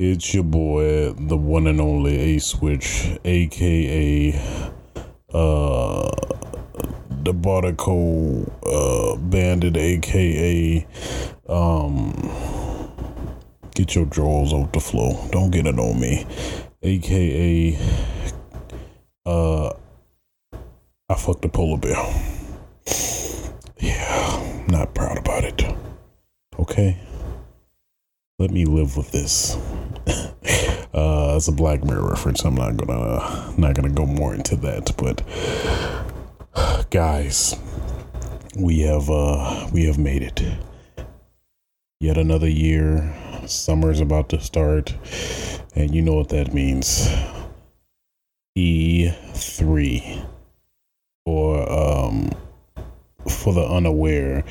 It's your boy, the one and only A Switch, aka uh the Bartico uh bandit, aka um get your drawers off the floor. Don't get it on me. AKA uh I fucked a polar bear. Yeah, not proud about it. Okay. Let me live with this. Uh it's a Black Mirror reference. I'm not gonna not gonna go more into that, but guys, we have uh we have made it. Yet another year. Summer's about to start, and you know what that means. E3 for um for the unaware,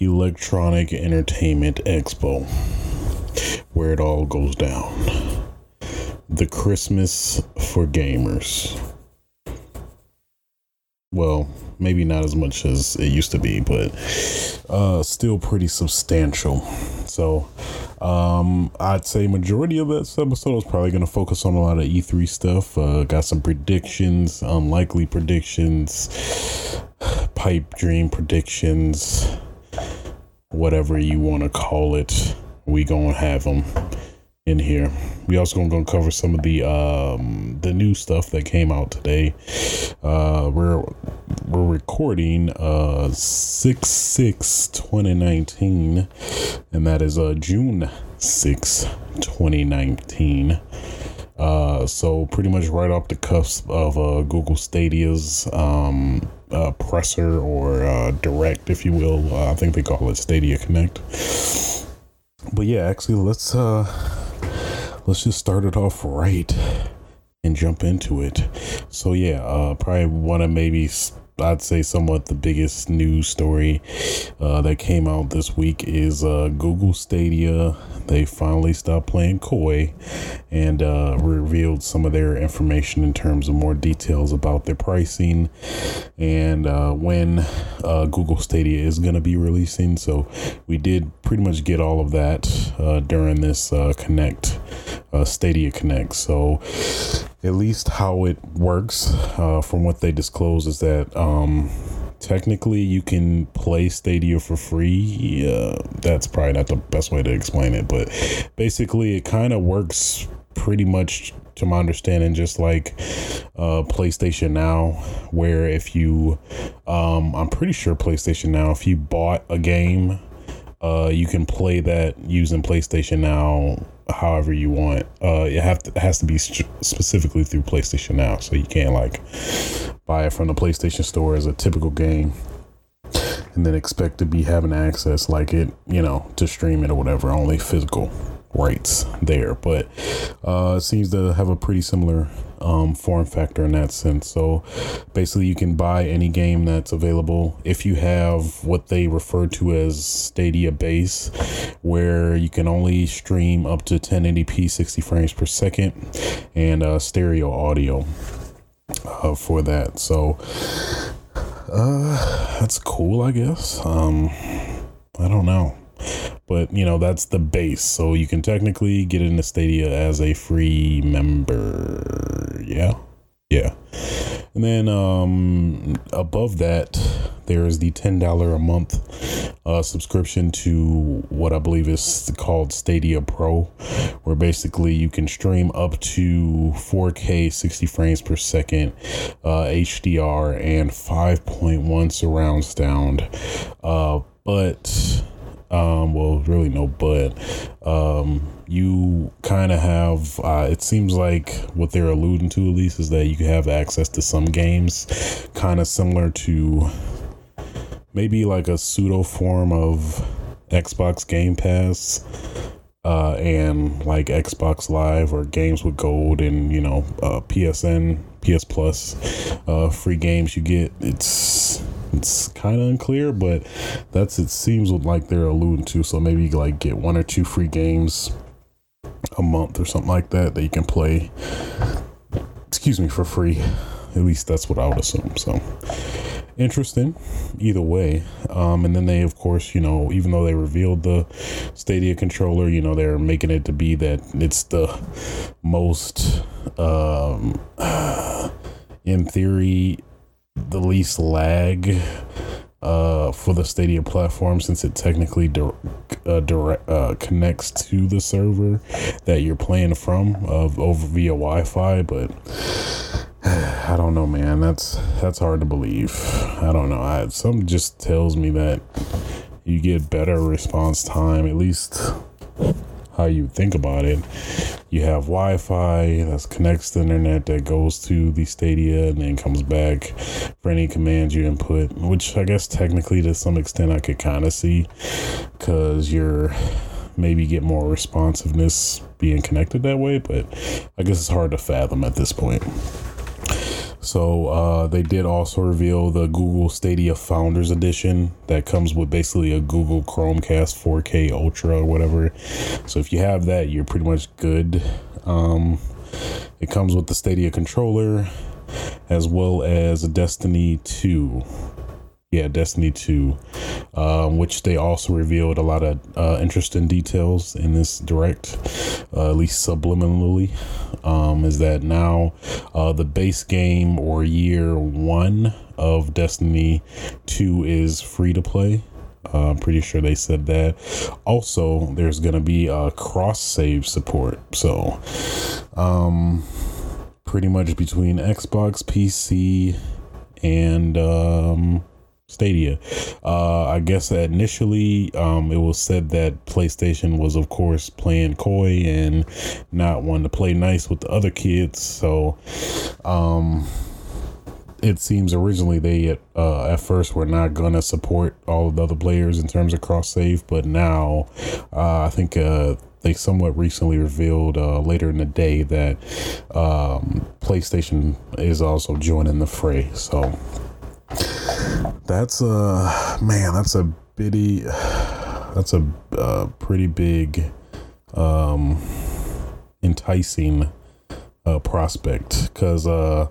Electronic Entertainment Expo, where it all goes down. The Christmas for gamers. Well, maybe not as much as it used to be, but uh, still pretty substantial. So, um, I'd say majority of this episode is probably going to focus on a lot of E3 stuff. Uh, got some predictions, unlikely predictions, pipe dream predictions, whatever you want to call it. We gonna have them in here. We also gonna, cover some of the um the new stuff that came out today. Uh, we're we're recording uh 6 6 2019 and that is uh June 6 2019 uh so pretty much right off the cusp of uh Google Stadia's um uh presser or uh direct if you will uh, I think they call it Stadia Connect but yeah actually let's uh let's just start it off right and jump into it. So yeah uh probably want to maybe I'd say somewhat the biggest news story uh, that came out this week is uh, Google Stadia. They finally stopped playing coy and uh, revealed some of their information in terms of more details about their pricing and uh, when uh, Google Stadia is going to be releasing. So we did pretty much get all of that uh, during this Connect Stadia Connect. So at least how it works uh, from what they disclose is that um, technically you can play Stadia for free. Uh, that's probably not the best way to explain it, but basically it kind of works pretty much to my understanding just like uh, PlayStation Now where if you um, I'm pretty sure PlayStation Now if you bought a game uh, you can play that using PlayStation Now however you want. Uh, it have to, has to be st- specifically through PlayStation Now, so you can't like buy it from the PlayStation Store as a typical game, and then expect to be having access like it, you know, to stream it or whatever. Only physical rights there, but uh, it seems to have a pretty similar um, form factor in that sense. So basically, you can buy any game that's available if you have what they refer to as Stadia Base, where you can only stream up to 1080p 60 frames per second and uh, stereo audio uh, for that. So uh, that's cool, I guess. Um, I don't know but you know that's the base. So you can technically get into stadia as a free member. Yeah? Yeah. And then um above that there is the $10 a month uh, subscription to what i believe is called stadia pro where basically you can stream up to 4k 60 frames per second uh, hdr and 5.1 surround sound. Uh, but um well really no but um you kind of have uh it seems like what they're alluding to at least is that you have access to some games kind of similar to maybe like a pseudo form of xbox game pass uh, and like Xbox Live or games with gold and you know uh, PSN, PS Plus, uh, free games you get. It's it's kind of unclear, but that's it seems like they're alluding to. So maybe you like get one or two free games a month or something like that that you can play. Excuse me for free. At least that's what I would assume. So interesting either way. Um, and then they, of course, you know, even though they revealed the Stadia controller, you know, they're making it to be that it's the most, um, in theory, the least lag uh, for the Stadia platform since it technically di- uh, direct, uh, connects to the server that you're playing from of over via Wi-Fi, but I don't know, man. That's that's hard to believe. I don't know. I, some just tells me that you get better response time, at least how you think about it. You have Wi-Fi that connects to the internet that goes to the Stadia and then comes back for any commands you input, which I guess technically to some extent I could kind of see because you're maybe get more responsiveness being connected that way, but I guess it's hard to fathom at this point. So uh, they did also reveal the Google Stadia Founders Edition that comes with basically a Google Chromecast 4K Ultra or whatever. So if you have that, you're pretty much good. Um, it comes with the Stadia controller as well as Destiny 2 yeah, Destiny 2, um, which they also revealed a lot of uh, interesting details in this direct, uh, at least subliminally. Um, is that now uh, the base game or year one of Destiny 2 is free to play? Uh, I'm pretty sure they said that. Also, there's going to be a cross save support. So, um, pretty much between Xbox, PC, and um, Stadia. Uh, I guess initially um, it was said that PlayStation was, of course, playing coy and not wanting to play nice with the other kids. So, um, it seems originally they uh, at first were not gonna support all of the other players in terms of cross save, but now uh, I think uh, they somewhat recently revealed uh, later in the day that um, PlayStation is also joining the fray. So that's a man. That's a bitty. That's a, a pretty big, um, enticing uh, prospect. Cause uh,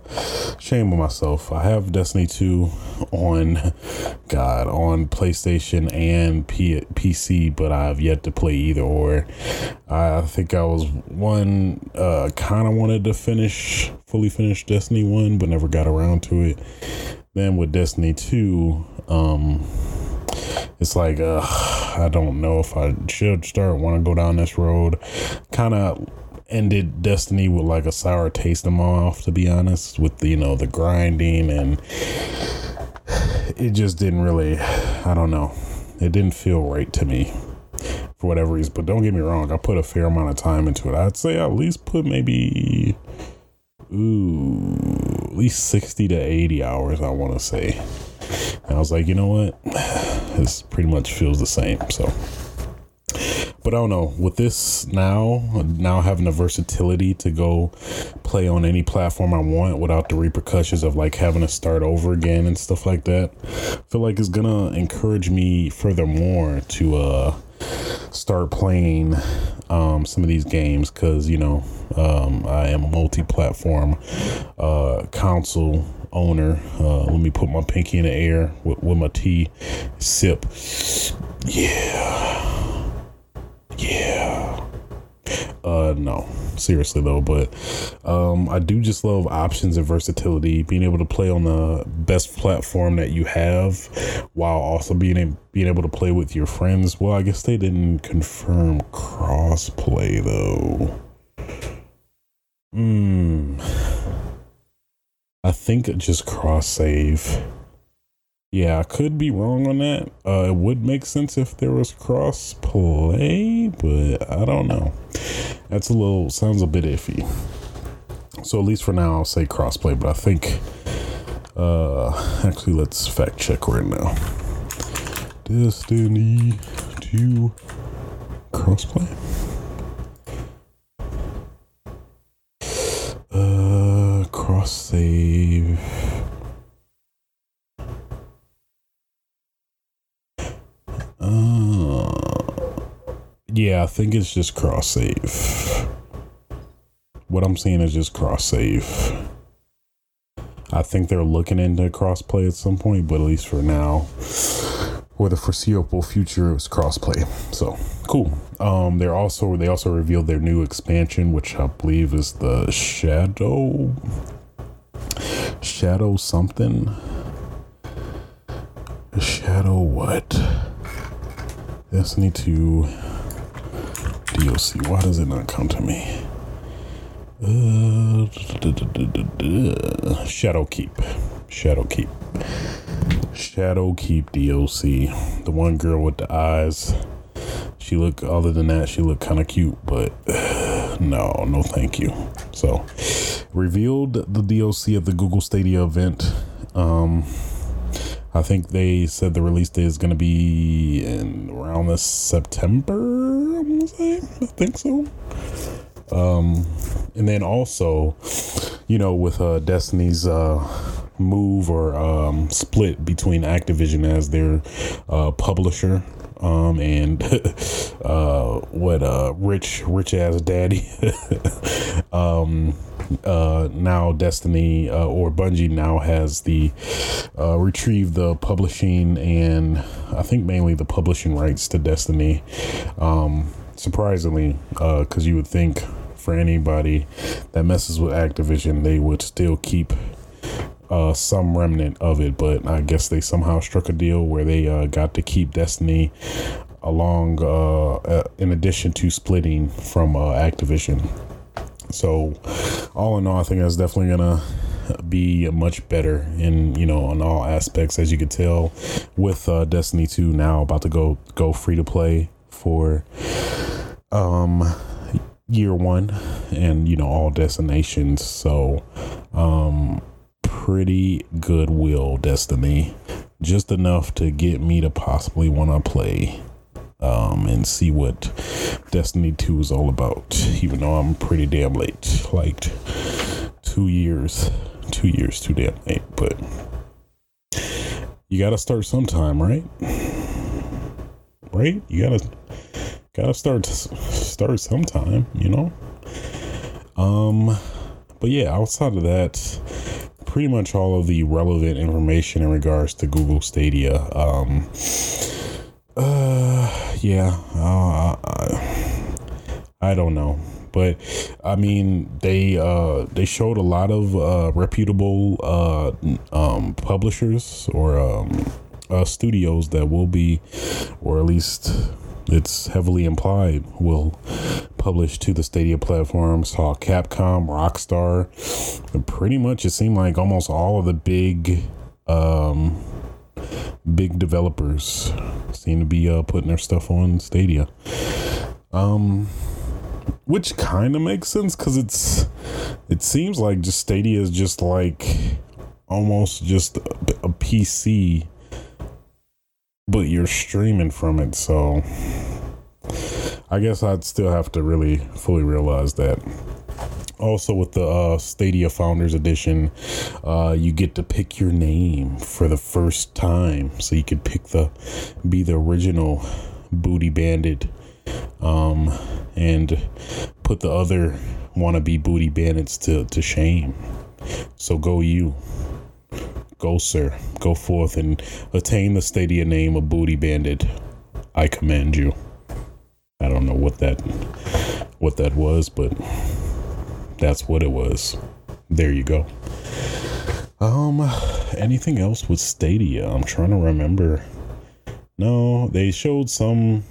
shame on myself. I have Destiny two on, God, on PlayStation and P- PC, but I have yet to play either or. I think I was one. Uh, kind of wanted to finish fully finish Destiny one, but never got around to it then with Destiny 2, um, it's like, uh, I don't know if I should start, want to go down this road. Kind of ended Destiny with like a sour taste in my mouth, to be honest, with you know, the grinding and it just didn't really, I don't know, it didn't feel right to me for whatever reason. But don't get me wrong, I put a fair amount of time into it. I'd say at least put maybe ooh, at least 60 to 80 hours, I want to say. And I was like, you know what? This pretty much feels the same. So, but I don't know. With this now, now having the versatility to go play on any platform I want without the repercussions of like having to start over again and stuff like that, I feel like it's gonna encourage me furthermore to uh start playing um, some of these games because you know um, I am a multi-platform uh, console owner. Uh, let me put my pinky in the air with, with my tea sip. Yeah, yeah. Uh, no, seriously though, but um, I do just love options and versatility. Being able to play on the best platform that you have, while also being being able to play with your friends. Well, I guess they didn't confirm crossplay though. Hmm. I think just cross save. Yeah, I could be wrong on that. Uh, it would make sense if there was cross play, but I don't know. That's a little sounds a bit iffy. So at least for now, I'll say crossplay. But I think, uh, actually, let's fact check right now. Destiny two crossplay. Uh, cross save. Yeah, I think it's just cross save. What I'm seeing is just cross save. I think they're looking into crossplay at some point, but at least for now, or the foreseeable future, it's crossplay. So cool. Um, they're also they also revealed their new expansion, which I believe is the Shadow Shadow something. Shadow what? Destiny 2 DLC. Why does it not come to me? Uh, Shadow Keep. Shadow Keep. Shadow Keep DLC. The one girl with the eyes. She look other than that, she looked kind of cute, but uh, no, no thank you. So, revealed the DLC at the Google Stadia event. Um, I think they said the release date is going to be in around this September. I'm gonna say, I think so. Um, and then also, you know, with uh, Destiny's uh, move or um, split between Activision as their uh, publisher um, and uh, what uh, rich rich ass daddy. um, uh, now Destiny uh, or Bungie now has the uh, retrieved the publishing and I think mainly the publishing rights to Destiny. Um, surprisingly, because uh, you would think for anybody that messes with Activision, they would still keep uh, some remnant of it, but I guess they somehow struck a deal where they uh, got to keep Destiny along, uh, uh in addition to splitting from uh, Activision. So, all in all, I think that's definitely gonna be much better in you know on all aspects, as you could tell with uh, Destiny Two now about to go go free to play for um year one and you know all destinations so um pretty good will, destiny just enough to get me to possibly want to play um and see what destiny 2 is all about even though i'm pretty damn late. Like two years two years too damn late but you gotta start sometime right? Right? You gotta gotta start start sometime, you know. Um, but yeah, outside of that, pretty much all of the relevant information in regards to Google Stadia. Um, uh, yeah, uh, I, don't know but I mean they uh, they showed a lot of uh, reputable uh, um, publishers or um, uh, studios that will be, or at least it's heavily implied will publish to the Stadia platform. Saw Capcom, Rockstar, and pretty much it seemed like almost all of the big, um, big developers seem to be uh, putting their stuff on Stadia. Um, which kind of makes sense because it's it seems like just Stadia is just like almost just a, a PC but you're streaming from it. So I guess I'd still have to really fully realize that. Also, with the uh, Stadia Founders Edition, uh, you get to pick your name for the first time. So you could pick the, be the original Booty Bandit, um, and put the other wannabe Booty Bandits to, to shame. So go you. Go, sir. Go forth and attain the Stadia name of Booty Bandit. I command you. I don't know what that what that was, but that's what it was. There you go. Um anything else with Stadia? I'm trying to remember. No, they showed some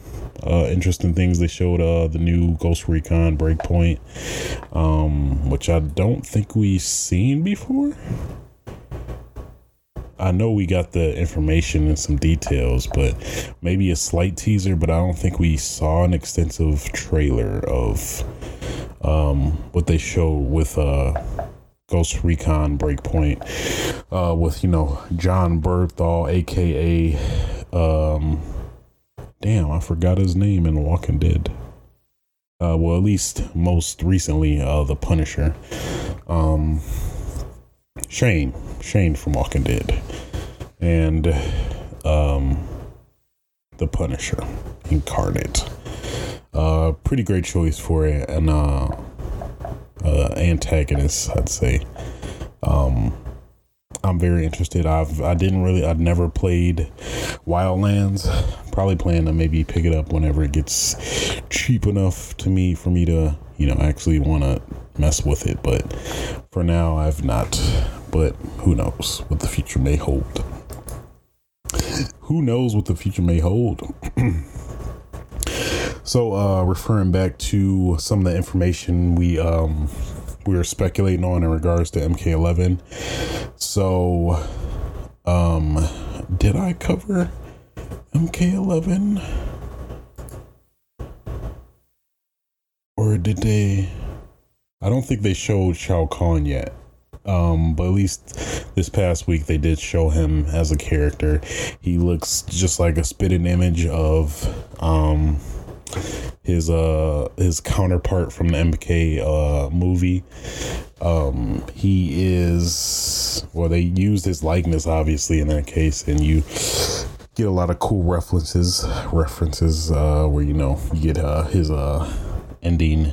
uh, interesting things. They showed uh, the new Ghost Recon Breakpoint, um, which I don't think we've seen before. I know we got the information and some details, but maybe a slight teaser. But I don't think we saw an extensive trailer of um, what they showed with uh, Ghost Recon Breakpoint, uh, with you know Jon Bernthal, aka um, damn, I forgot his name in Walking Dead. Uh, well, at least most recently, uh, the Punisher. Um, Shane, Shane from Walking Dead, and um, the Punisher incarnate. Uh, pretty great choice for an uh, uh, antagonist, I'd say. Um, I'm very interested. I've I didn't really I've never played Wildlands. Probably plan to maybe pick it up whenever it gets cheap enough to me for me to you know actually want to mess with it. But for now, I've not. But who knows what the future may hold? Who knows what the future may hold? so, uh, referring back to some of the information we um we were speculating on in regards to MK11. So, um, did I cover MK11? Or did they? I don't think they showed Shao Kahn yet. Um, but at least this past week they did show him as a character. He looks just like a spitting image of um his uh his counterpart from the MK uh movie. Um he is well they used his likeness obviously in that case and you get a lot of cool references references uh where you know you get uh his uh ending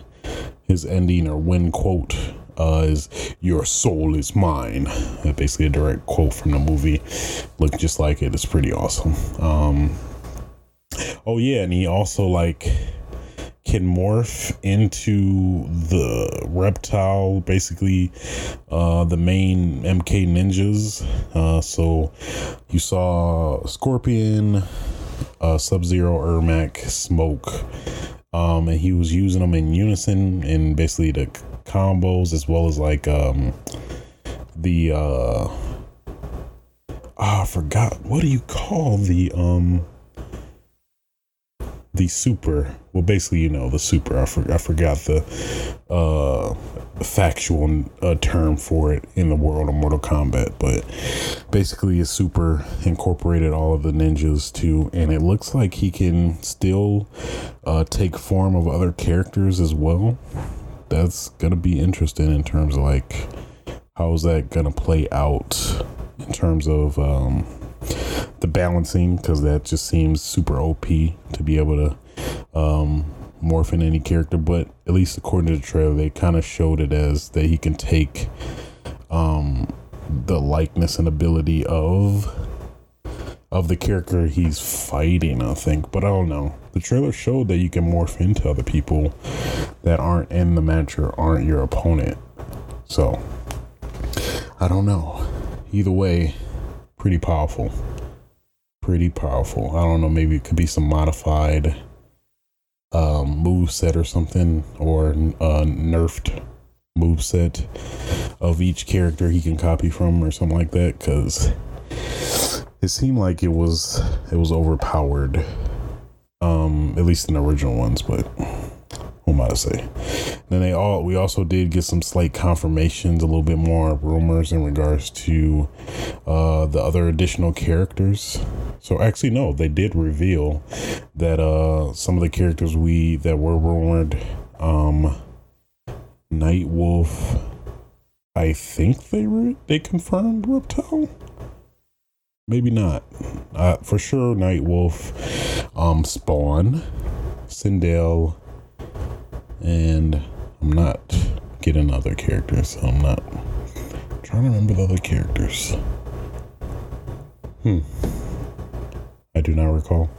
his ending or win quote uh, is "Your soul is mine." Basically, a direct quote from the movie. Look just like it. It's pretty awesome. Um, oh yeah, and he also like can morph into the reptile, basically uh, the main MK ninjas. Uh, so you saw Scorpion, uh, Sub Zero, Ermac, Smoke, um, and he was using them in unison and basically the combos as well as like um the uh oh, I forgot what do you call the um the super well basically you know the super. I, for, I forgot the uh factual uh, term for it in the world of mortal kombat but basically a super incorporated all of the ninjas too and it looks like he can still uh take form of other characters as well. That's gonna be interesting in terms of like how's that gonna play out in terms of um the balancing because that just seems super OP to be able to um, morph in any character. But at least according to the trailer, they kind of showed it as that he can take um, the likeness and ability of of the character he's fighting. I think, but I don't know. The trailer showed that you can morph into other people that aren't in the match or aren't your opponent. So I don't know. Either way, pretty powerful. Pretty powerful. I don't know, maybe it could be some modified um, move set or something, or a nerfed move set of each character he can copy from, or something like that. Because it seemed like it was it was overpowered, um, at least in the original ones. But what am I to say? Then they all we also did get some slight confirmations, a little bit more rumors in regards to uh, the other additional characters. So actually, no, they did reveal that uh, some of the characters we that were rumored, um, Night Wolf. I think they were they confirmed Reptile. Maybe not. Uh, for sure, Night Wolf, um, Spawn, Sindel, and I'm not getting other characters, so I'm not trying to remember the other characters. Hmm. I do not recall.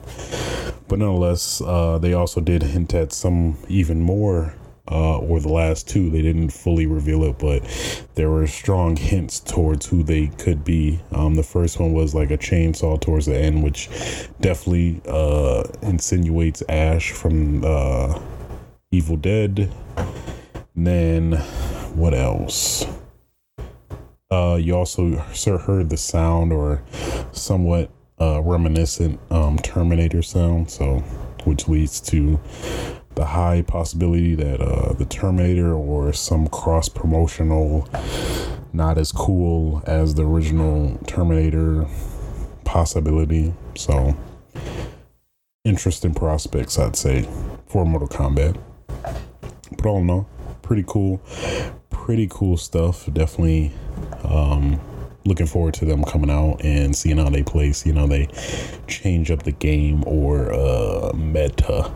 But nonetheless, uh, they also did hint at some even more, uh, or the last two. They didn't fully reveal it, but there were strong hints towards who they could be. Um, the first one was like a chainsaw towards the end, which definitely uh, insinuates Ash from uh, Evil Dead. And then what else? Uh, you also sir heard the sound or somewhat uh, reminiscent um, Terminator sound, so which leads to the high possibility that uh, the Terminator or some cross promotional, not as cool as the original Terminator possibility. So, interesting prospects, I'd say, for Mortal Kombat. But all in all, pretty cool, pretty cool stuff. Definitely um, looking forward to them coming out and seeing how they play. You know, they change up the game or uh, meta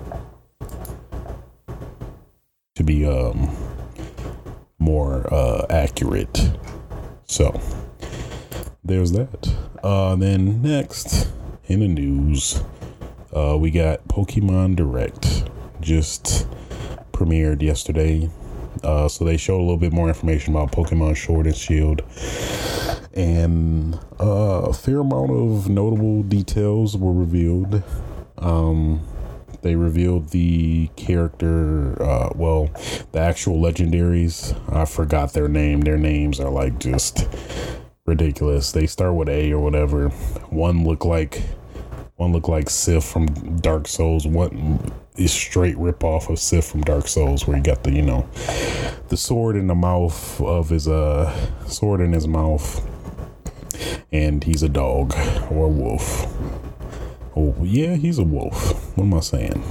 to be um, more uh, accurate. So there's that. Uh, then next in the news, uh, we got Pokemon Direct just premiered yesterday. Uh, so they showed a little bit more information about Pokemon Sword and Shield, and uh, a fair amount of notable details were revealed. Um, they revealed the character, uh, well, the actual legendaries. I forgot their name. Their names are like just ridiculous. They start with A or whatever. One looked like one look like Sif from Dark Souls. One is straight rip off of Sif from Dark Souls, where he got the you know the sword in the mouth of his uh sword in his mouth, and he's a dog or a wolf. Oh yeah, he's a wolf. What am I saying?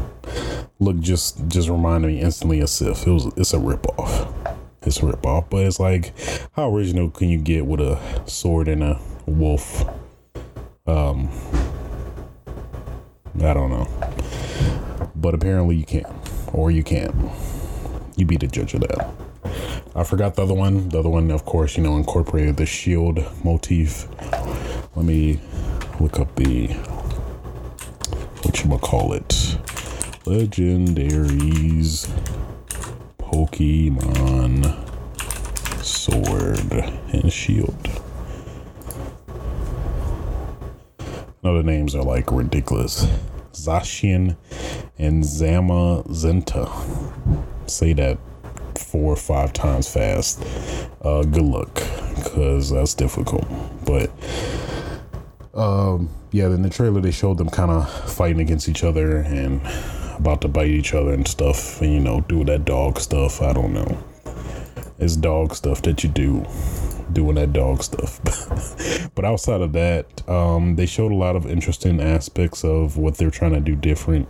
Look, just just reminded me instantly of Sif. It was it's a rip off. It's a rip off, but it's like how original can you get with a sword and a wolf? Um, I don't know, but apparently you can, or you can't. You be the judge of that. I forgot the other one. The other one, of course, you know, incorporated the shield motif. Let me look up the what you call it, legendaries. Pokemon Sword and Shield. No, the names are like ridiculous. Zacian and Zamazenta. Say that four or five times fast. Uh, good luck, because that's difficult. But um, yeah, in the trailer they showed them kind of fighting against each other and about to bite each other and stuff, and you know, do that dog stuff. I don't know. It's dog stuff that you do, doing that dog stuff. but outside of that, um, they showed a lot of interesting aspects of what they're trying to do different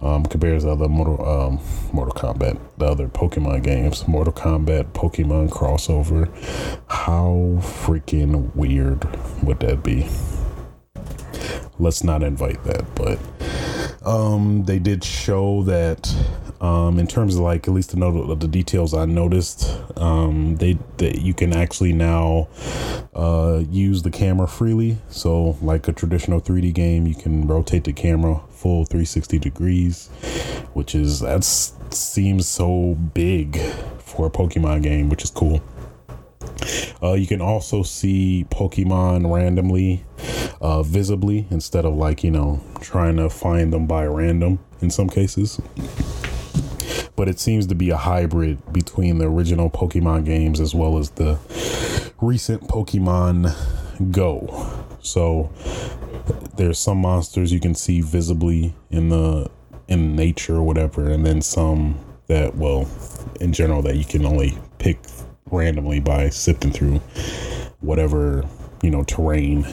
um, compared to other Mortal, um, Mortal Kombat, the other Pokemon games. Mortal Kombat, Pokemon crossover. How freaking weird would that be? Let's not invite that, but um, they did show that um, in terms of like at least the note the details I noticed, um, they that you can actually now uh, use the camera freely. So like a traditional 3D game, you can rotate the camera full 360 degrees, which is that seems so big for a Pokemon game, which is cool. Uh, you can also see Pokemon randomly, uh, visibly, instead of like, you know, trying to find them by random in some cases. But it seems to be a hybrid between the original Pokemon games as well as the recent Pokemon Go. So there's some monsters you can see visibly in the in nature or whatever, and then some that well, in general, that you can only pick randomly by sifting through whatever you know terrain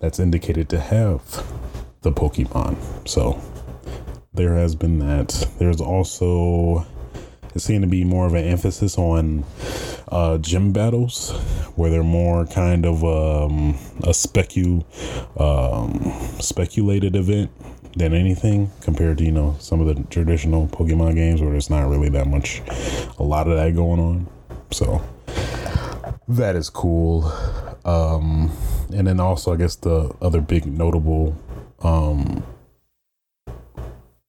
that's indicated to have the Pokemon. So there has been that. There's also it seemed to be more of an emphasis on uh, gym battles, where they're more kind of um, a specu um, speculated event than anything compared to you know some of the traditional Pokemon games where there's not really that much, a lot of that going on. So that is cool. Um, and then also, I guess the other big notable, um,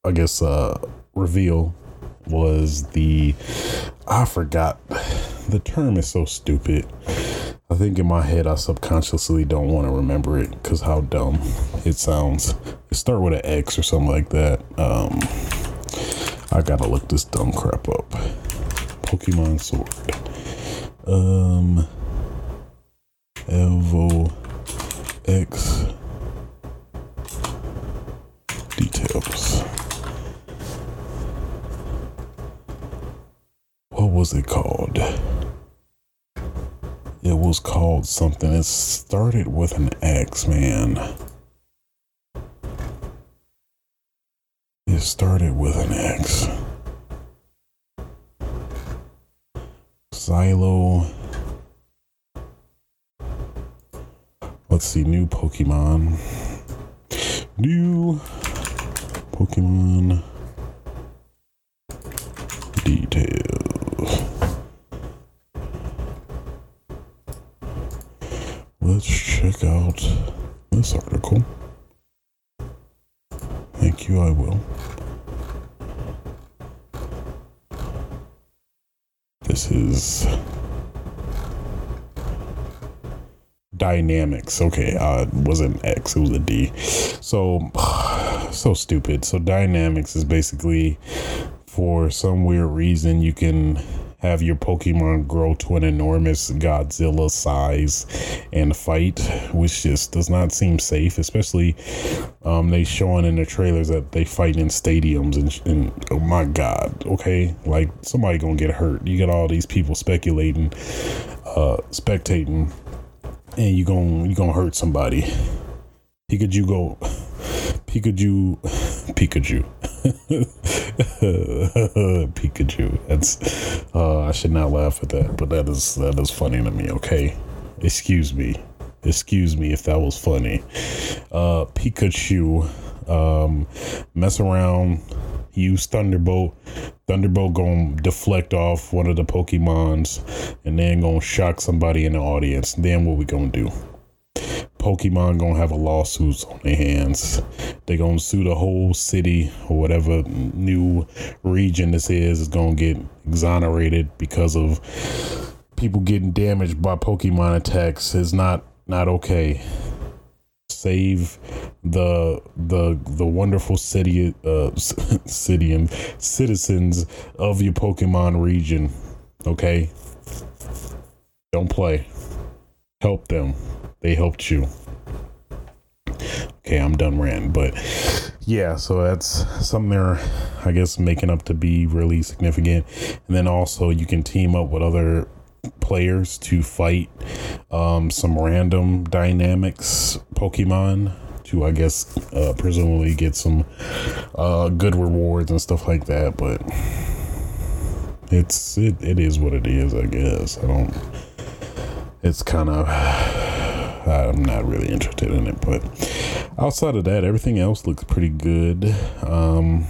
I guess, uh, reveal was the I forgot the term is so stupid. I think in my head I subconsciously don't want to remember it because how dumb it sounds. Start with an X or something like that. Um, I gotta look this dumb crap up. Pokemon Sword. Um, Evo X details. What was it called? It was called something. It started with an X, man. It started with an X. Xylo. Let's see, new Pokemon. New Pokemon details. Let's check out this article. Thank you, I will. This is Dynamax. Okay, uh, it wasn't X, it was a D. So, so stupid. So, Dynamax is basically for some weird reason you can have your Pokemon grow to an enormous Godzilla size and fight, which just does not seem safe. Especially, um, they showing in the trailers that they fight in stadiums and, and oh my god, okay, like somebody gonna get hurt. You got all these people speculating, uh, spectating, and you gonna you gonna hurt somebody. Pikachu go, Pikachu, Pikachu. Pikachu. That's uh, I should not laugh at that, but that is that is funny to me. Okay, excuse me, excuse me if that was funny. Uh, Pikachu, um, mess around, use Thunderbolt. Thunderbolt gonna deflect off one of the Pokemons, and then gonna shock somebody in the audience. Then what we gonna do? Pokemon gonna have a lawsuit on their hands. They gonna sue the whole city or whatever new region this is is gonna get exonerated because of people getting damaged by Pokemon attacks. Is not not okay. Save the the the wonderful city uh city and citizens of your Pokemon region. Okay, don't play. Help them they helped you. Okay, I'm done ranting, but yeah, so that's something they're, I guess, making up to be really significant. And then also, you can team up with other players to fight um, some random Dynamax Pokemon to, I guess, uh, presumably get some uh, good rewards and stuff like that. But it's it, it is what it is, I guess. I don't. It's kind of I'm not really interested in it, but outside of that, everything else looks pretty good. Um,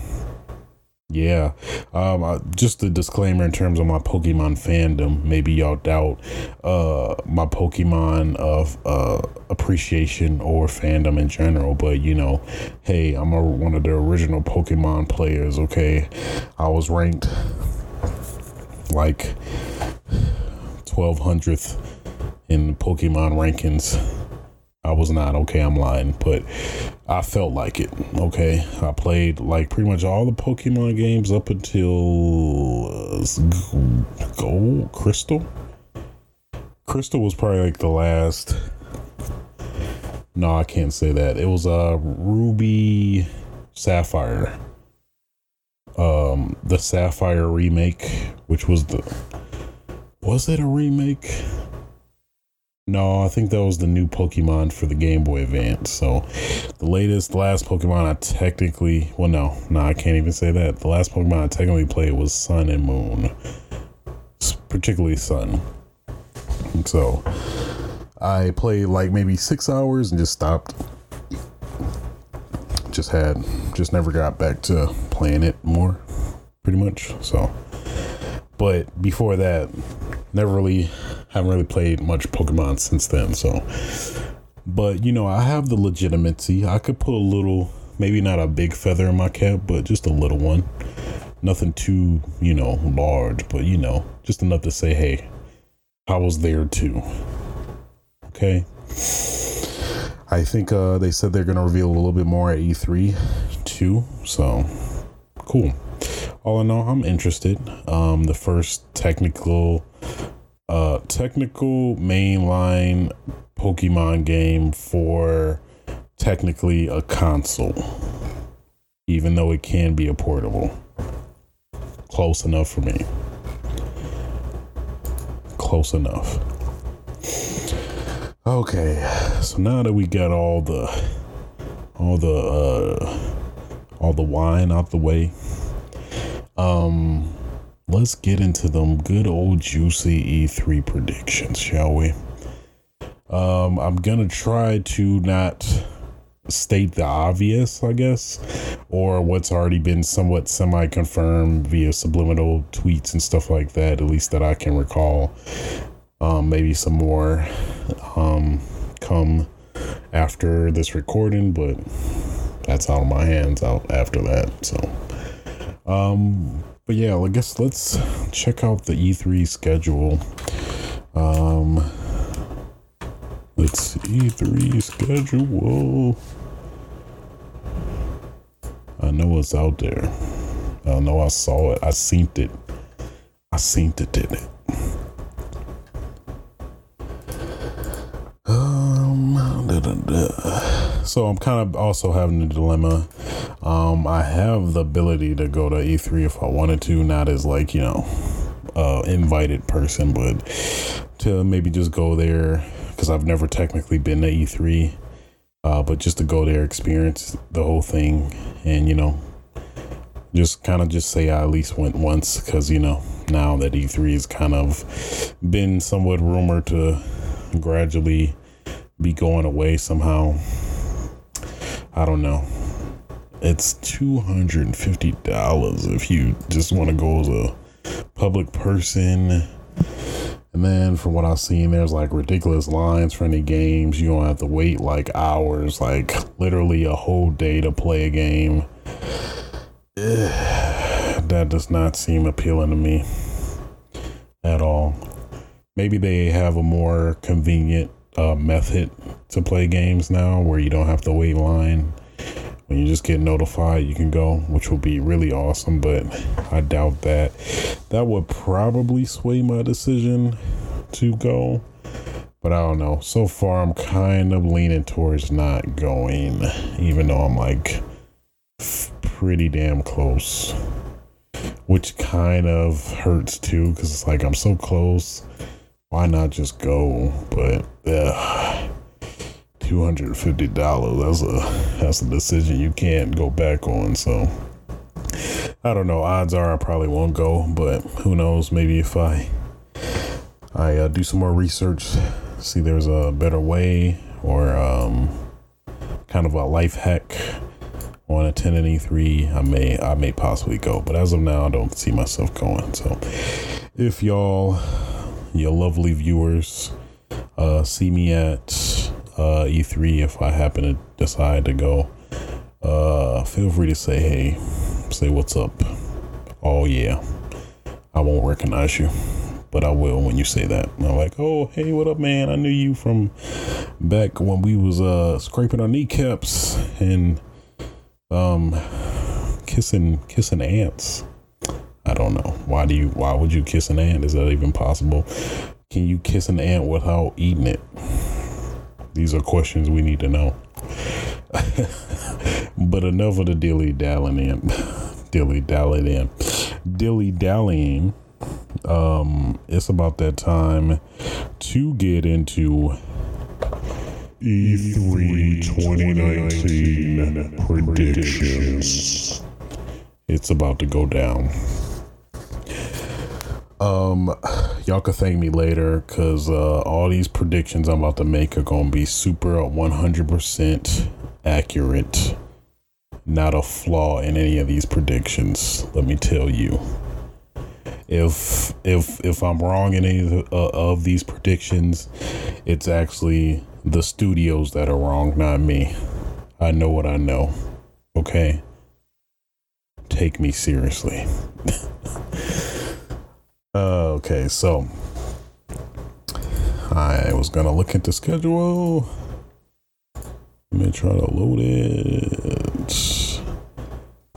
yeah, um, I, just a disclaimer in terms of my Pokemon fandom. Maybe y'all doubt uh, my Pokemon of uh, appreciation or fandom in general, but you know, hey, I'm a, one of the original Pokemon players. Okay, I was ranked like 1200th in the Pokemon rankings. I was not okay. I'm lying, but I felt like it. Okay, I played like pretty much all the Pokemon games up until uh, Gold Crystal. Crystal was probably like the last. No, I can't say that. It was a uh, Ruby Sapphire. Um, the Sapphire remake, which was the was it a remake? No, I think that was the new Pokemon for the Game Boy Advance. So, the latest, the last Pokemon I technically, well, no, no, I can't even say that. The last Pokemon I technically played was Sun and Moon, particularly Sun. So, I played like maybe six hours and just stopped. Just had, just never got back to playing it more, pretty much. So, but before that, never really haven't really played much Pokemon since then. So, but you know, I have the legitimacy. I could put a little, maybe not a big feather in my cap, but just a little one. Nothing too, you know, large, but you know, just enough to say, hey, I was there too. Okay. I think uh, they said they're going to reveal a little bit more at E3 too. So cool. All in all, I'm interested. Um, the first technical uh, technical mainline Pokemon game for technically a console, even though it can be a portable. Close enough for me. Close enough. Okay, so now that we got all the all the uh all the wine out the way, um let's get into them good old juicy E3 predictions, shall we? Um, I'm gonna try to not state the obvious, I guess, or what's already been somewhat semi confirmed via subliminal tweets and stuff like that, at least that I can recall. Um, maybe some more um, come after this recording, but that's out of my hands out after that. So, um, but yeah, I guess let's check out the E3 schedule. Um, let's see E3 schedule. I know it's out there. I know I saw it. I seen it. I seen it, didn't it? Um, da, da, da. so I'm kind of also having a dilemma. Um, I have the ability to go to E3 if I wanted to, not as like you know, uh, invited person, but to maybe just go there because I've never technically been to E3. Uh, but just to go there, experience the whole thing, and you know, just kind of just say I at least went once because you know now that E3 has kind of been somewhat rumored to gradually be going away somehow. I don't know. It's two hundred and fifty dollars if you just want to go as a public person. And then from what I've seen, there's like ridiculous lines for any games. You don't have to wait like hours, like literally a whole day to play a game. that does not seem appealing to me at all. Maybe they have a more convenient uh, method to play games now where you don't have to wait line. You just get notified, you can go, which will be really awesome. But I doubt that. That would probably sway my decision to go. But I don't know. So far, I'm kind of leaning towards not going, even though I'm like pretty damn close. Which kind of hurts too, because it's like I'm so close. Why not just go? But uh, two hundred and fifty dollars. That's a that's a decision you can't go back on. So I don't know. Odds are I probably won't go, but who knows? Maybe if I I uh, do some more research, see there's a better way or um, kind of a life hack on a 10 and E3, I may I may possibly go, but as of now, I don't see myself going. So, if y'all, your lovely viewers, uh, see me at uh, E3, if I happen to decide to go, uh, feel free to say hey, say what's up. Oh yeah, I won't recognize you, but I will when you say that. I'm like, oh hey, what up, man? I knew you from back when we was uh scraping our kneecaps and um, kissing kissing ants. I don't know. Why do you? Why would you kiss an ant? Is that even possible? Can you kiss an ant without eating it? These are questions we need to know. but enough of the dilly dallying, dilly dallying, dilly dallying. Um, it's about that time to get into E3 2019 predictions. It's about to go down. Um, y'all can thank me later because uh, all these predictions I'm about to make are going to be super 100% accurate. Not a flaw in any of these predictions. Let me tell you. If if if I'm wrong in any of, uh, of these predictions, it's actually the studios that are wrong, not me. I know what I know. Okay? Take me seriously. uh, okay, so I was gonna look at the schedule. Let me try to load it.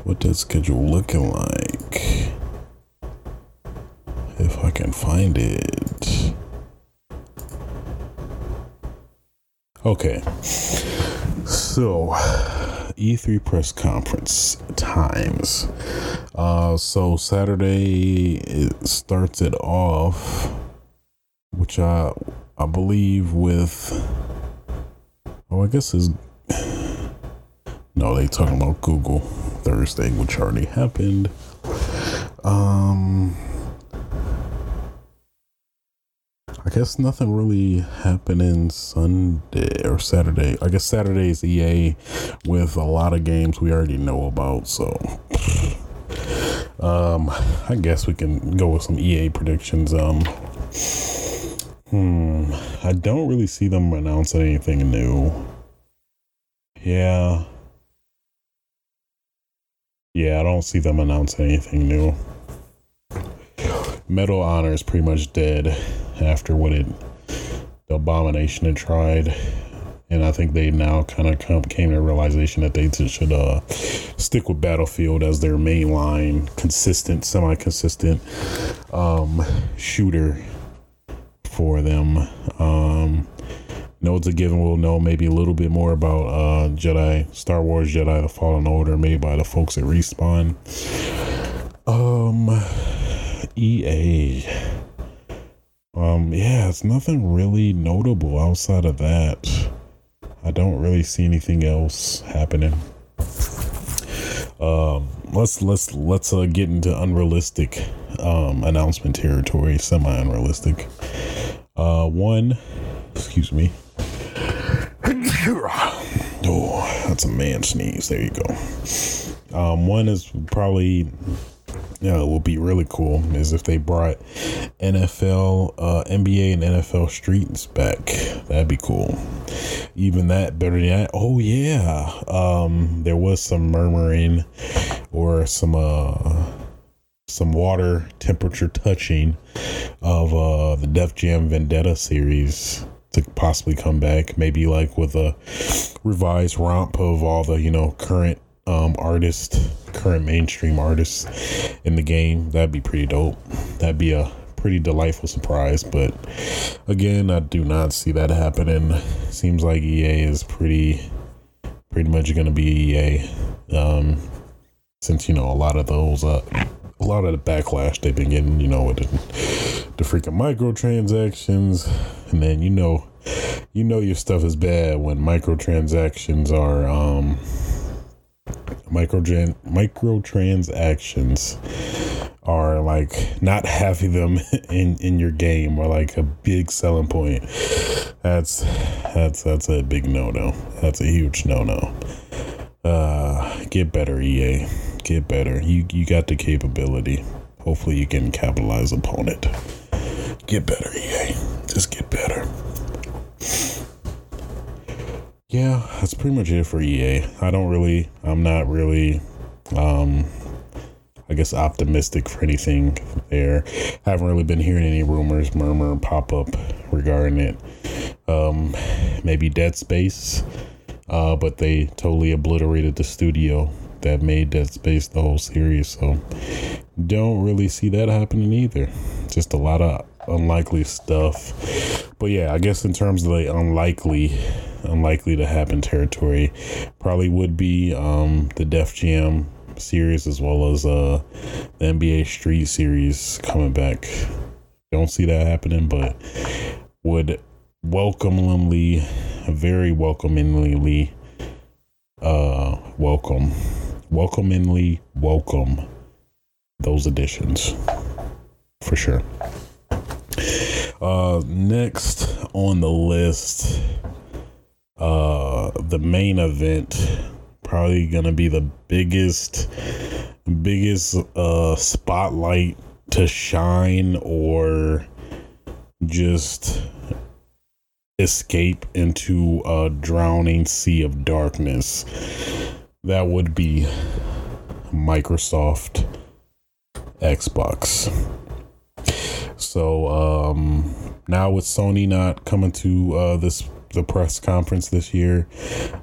What that schedule looking like? If I can find it. Okay. So, E3 press conference times. Uh, so Saturday it starts it off, which I I believe with. Oh, I guess is. No, they talking about Google Thursday, which already happened. Um. I guess nothing really happening Sunday or Saturday. I guess Saturday is EA with a lot of games we already know about. So, um, I guess we can go with some EA predictions. Um, hmm, I don't really see them announcing anything new. yeah. Yeah, I don't see them announcing anything new. Medal Honor is pretty much dead after what it the abomination had tried. And I think they now kind of come, came to realization that they should uh, stick with Battlefield as their main line, consistent, semi consistent um, shooter for them. Um, know it's a given. We'll know maybe a little bit more about uh, Jedi, Star Wars Jedi: The Fallen Order, made by the folks at Respawn. Um, EA. Um, yeah, it's nothing really notable outside of that. I don't really see anything else happening. Um, let's let's let's uh, get into unrealistic um, announcement territory, semi unrealistic. Uh, one, excuse me. oh, that's a man sneeze. There you go. Um, one is probably you know, will be really cool is if they brought NFL, uh, NBA, and NFL Streets back. That'd be cool. Even that better than that. Oh yeah, um, there was some murmuring or some uh, some water temperature touching of uh, the Def Jam Vendetta series to possibly come back. Maybe like with a revised romp of all the you know current um, artists, current mainstream artists in the game. That'd be pretty dope. That'd be a pretty delightful surprise. But again, I do not see that happening. Seems like EA is pretty, pretty much going to be EA. Um, since you know a lot of those, uh, a lot of the backlash they've been getting, you know, with the, the freaking microtransactions, and then you know, you know your stuff is bad when microtransactions are um microtran microtransactions are like not having them in in your game or like a big selling point. That's that's that's a big no-no. That's a huge no-no. Uh get better ea get better. You you got the capability. Hopefully you can capitalize upon it. Get better ea just get better yeah, that's pretty much it for EA. I don't really, I'm not really, um, I guess optimistic for anything there. I Haven't really been hearing any rumors, murmur, pop up regarding it. Um, maybe Dead Space, uh, but they totally obliterated the studio that made Dead Space the whole series. So don't really see that happening either. Just a lot of unlikely stuff. But yeah, I guess in terms of the unlikely unlikely to happen territory probably would be um, the Def Jam series as well as uh, the NBA Street series coming back. Don't see that happening, but would welcomingly, very welcomingly, uh, welcome, welcomingly welcome those additions for sure. Uh, next on the list uh the main event probably gonna be the biggest biggest uh spotlight to shine or just escape into a drowning sea of darkness. That would be microsoft xbox so um now with sony not coming to uh this the press conference this year.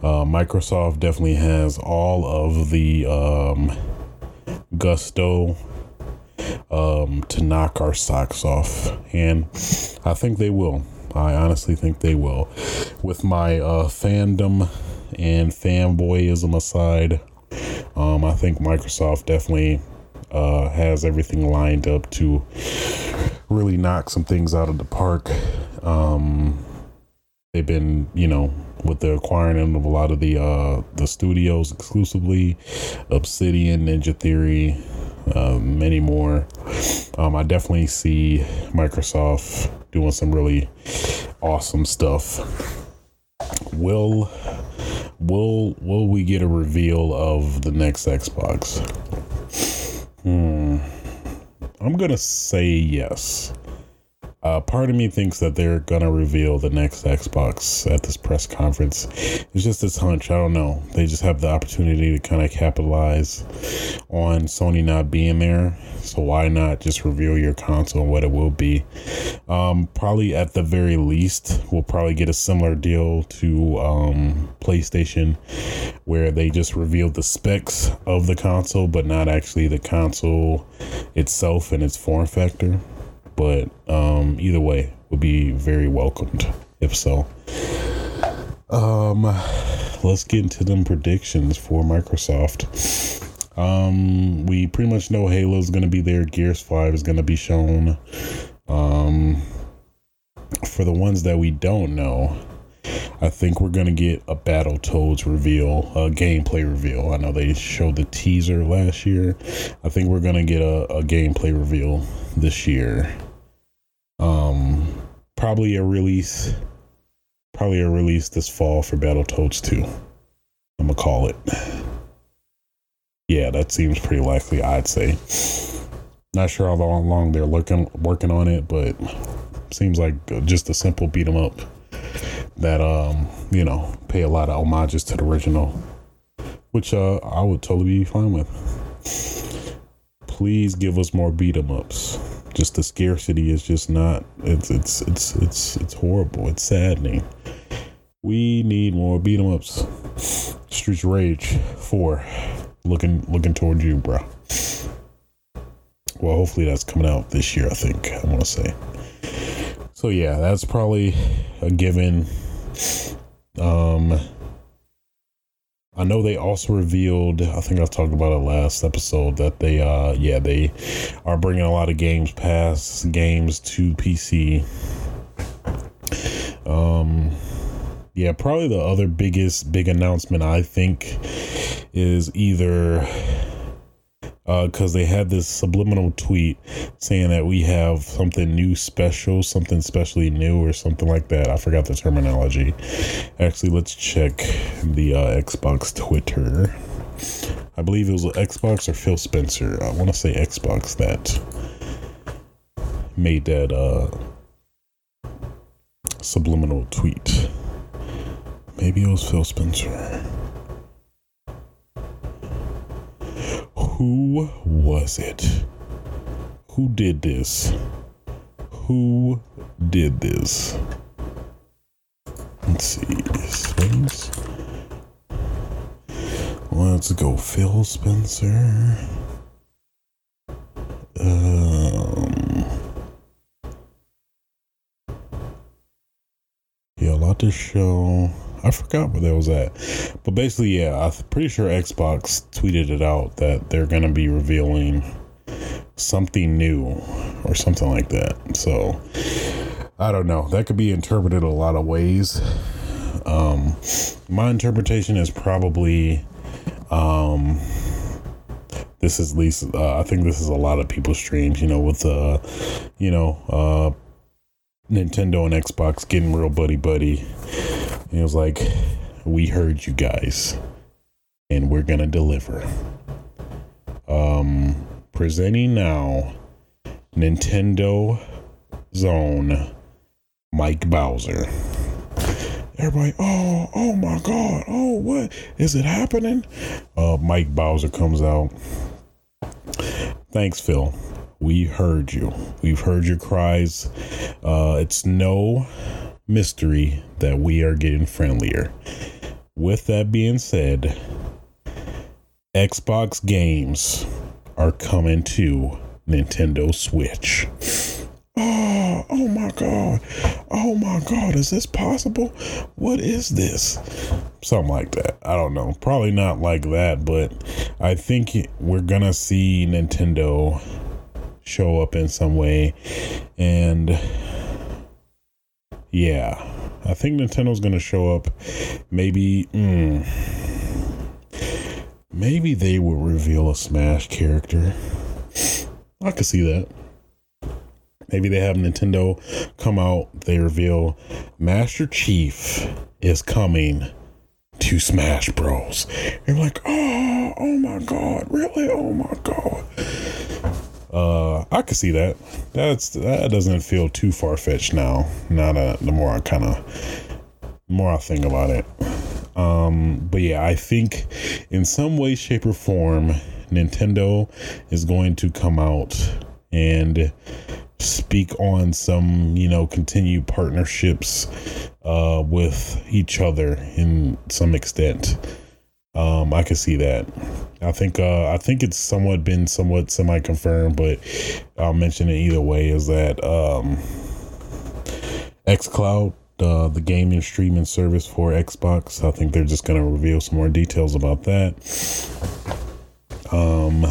Uh, Microsoft definitely has all of the um, gusto um, to knock our socks off, and I think they will. I honestly think they will. With my uh, fandom and fanboyism aside, um, I think Microsoft definitely uh, has everything lined up to really knock some things out of the park. Um, they've been, you know, with the acquiring of a lot of the uh the studios exclusively, Obsidian, Ninja Theory, uh, many more. Um, I definitely see Microsoft doing some really awesome stuff. Will will will we get a reveal of the next Xbox? Hmm. I'm gonna say yes. Uh, part of me thinks that they're gonna reveal the next Xbox at this press conference. It's just this hunch. I don't know. They just have the opportunity to kind of capitalize on Sony not being there. So why not just reveal your console and what it will be? Um, probably at the very least, we'll probably get a similar deal to um, PlayStation, where they just revealed the specs of the console, but not actually the console itself and its form factor but um, either way would be very welcomed if so. Um, let's get into them predictions for Microsoft. Um, we pretty much know Halo is going to be there. Gears Five is going to be shown. Um, for the ones that we don't know, I think we're gonna get a Battletoads reveal, a gameplay reveal. I know they showed the teaser last year. I think we're gonna get a, a gameplay reveal this year. Probably a release, probably a release this fall for Battletoads 2. I'm gonna call it. Yeah, that seems pretty likely. I'd say. Not sure how long they're looking working on it, but seems like just a simple beat 'em up that um you know pay a lot of homages to the original, which uh I would totally be fine with. Please give us more beat 'em ups just the scarcity is just not it's it's it's it's it's horrible. It's saddening. We need more beat 'em ups. Streets rage 4 looking looking towards you bro well hopefully that's coming out this year i think i want to say. So yeah that's probably a given. Um I know they also revealed, I think I talked about it last episode, that they, uh, yeah, they are bringing a lot of games Pass games to PC. Um, yeah, probably the other biggest big announcement I think is either because uh, they had this subliminal tweet saying that we have something new special, something specially new, or something like that. I forgot the terminology. Actually, let's check the uh, Xbox Twitter. I believe it was Xbox or Phil Spencer. I want to say Xbox that made that uh, subliminal tweet. Maybe it was Phil Spencer. Who was it? Who did this? Who did this? Let's see. Spence. Let's go, Phil Spencer. Um. Yeah, a lot to show. I forgot where that was at. But basically, yeah, I'm pretty sure Xbox tweeted it out that they're going to be revealing something new or something like that. So I don't know. That could be interpreted a lot of ways. Um, my interpretation is probably um, this is least uh, I think this is a lot of people's streams. You know, with uh, you know, uh, Nintendo and Xbox getting real buddy buddy and it was like, we heard you guys and we're going to deliver. Um, presenting now Nintendo Zone Mike Bowser. Everybody, oh, oh my God, oh, what is it happening? Uh, Mike Bowser comes out. Thanks, Phil. We heard you. We've heard your cries. Uh, it's no mystery that we are getting friendlier. With that being said, Xbox games are coming to Nintendo Switch. Oh, oh my god. Oh my god, is this possible? What is this? Something like that. I don't know. Probably not like that, but I think we're going to see Nintendo show up in some way and yeah, I think Nintendo's gonna show up. Maybe, mm, maybe they will reveal a Smash character. I could see that. Maybe they have Nintendo come out. They reveal Master Chief is coming to Smash Bros. You're like, oh, oh my god, really? Oh my god. Uh, I could see that. That's that doesn't feel too far fetched now. Now that the more I kind of, more I think about it. Um, but yeah, I think in some way, shape, or form, Nintendo is going to come out and speak on some, you know, continued partnerships uh, with each other in some extent. Um, I can see that. I think uh, I think it's somewhat been somewhat semi confirmed, but I'll mention it either way. Is that um, XCloud, uh, the gaming streaming service for Xbox? I think they're just going to reveal some more details about that. Um,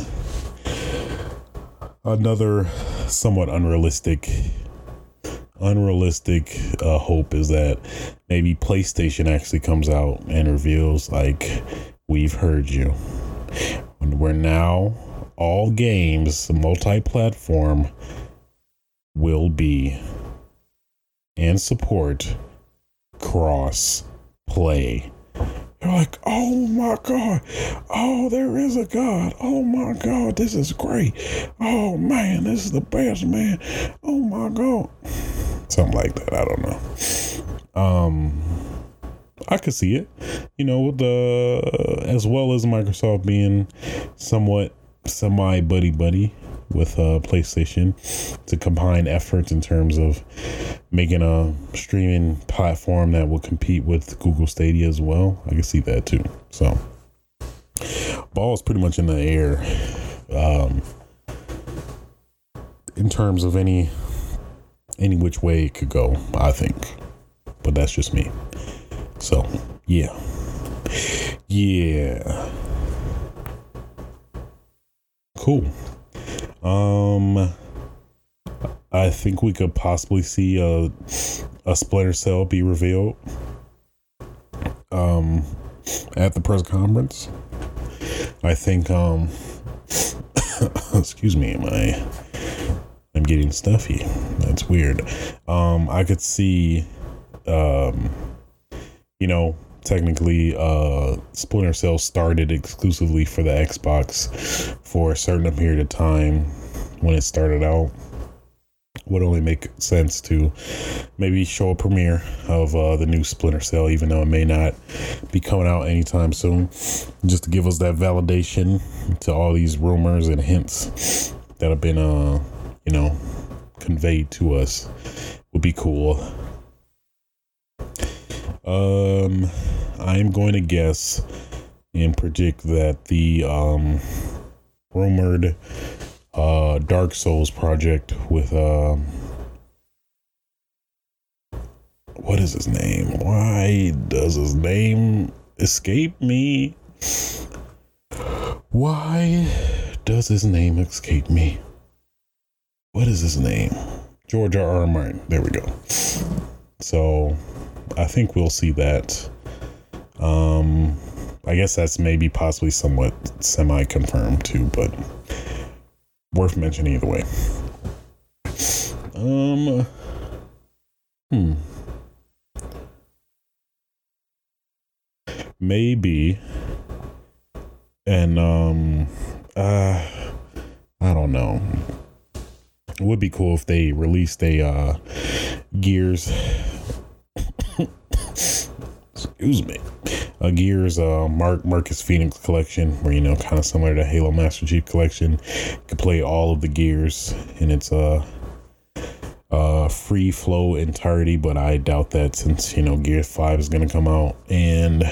another somewhat unrealistic unrealistic uh, hope is that maybe PlayStation actually comes out and reveals like we've heard you. We're now all games multi-platform will be and support cross play you're like, oh my God. Oh, there is a God. Oh my God, this is great. Oh man, this is the best, man. Oh my God. Something like that. I don't know. Um, I could see it. You know, the as well as Microsoft being somewhat semi buddy buddy with uh, PlayStation to combine efforts in terms of making a streaming platform that will compete with Google Stadia as well. I can see that too. So, ball is pretty much in the air um, in terms of any any which way it could go. I think, but that's just me. So, yeah, yeah, cool. Um, I think we could possibly see a a Splinter Cell be revealed. Um, at the press conference. I think. Um, excuse me, my I'm getting stuffy. That's weird. Um, I could see. Um, you know, technically uh Splinter Cell started exclusively for the Xbox for a certain period of time when it started out would only make sense to maybe show a premiere of uh, the new Splinter Cell, even though it may not be coming out anytime soon, just to give us that validation to all these rumors and hints that have been, uh, you know, conveyed to us would be cool. Um, I'm going to guess and predict that the um, rumored uh, Dark Souls project with um, what is his name? Why does his name escape me? Why does his name escape me? What is his name? George R. R. Martin. There we go. So I think we'll see that. Um, I guess that's maybe possibly somewhat semi confirmed too, but worth mentioning either way. Um, hmm. Maybe, and um, uh, I don't know. It would be cool if they released a uh, Gears excuse me, a Gears uh, Mark Marcus Fenix collection, where you know, kind of similar to Halo Master Chief collection. You can play all of the Gears, and it's a uh, uh, free flow entirety. But I doubt that since you know Gear Five is to come out, and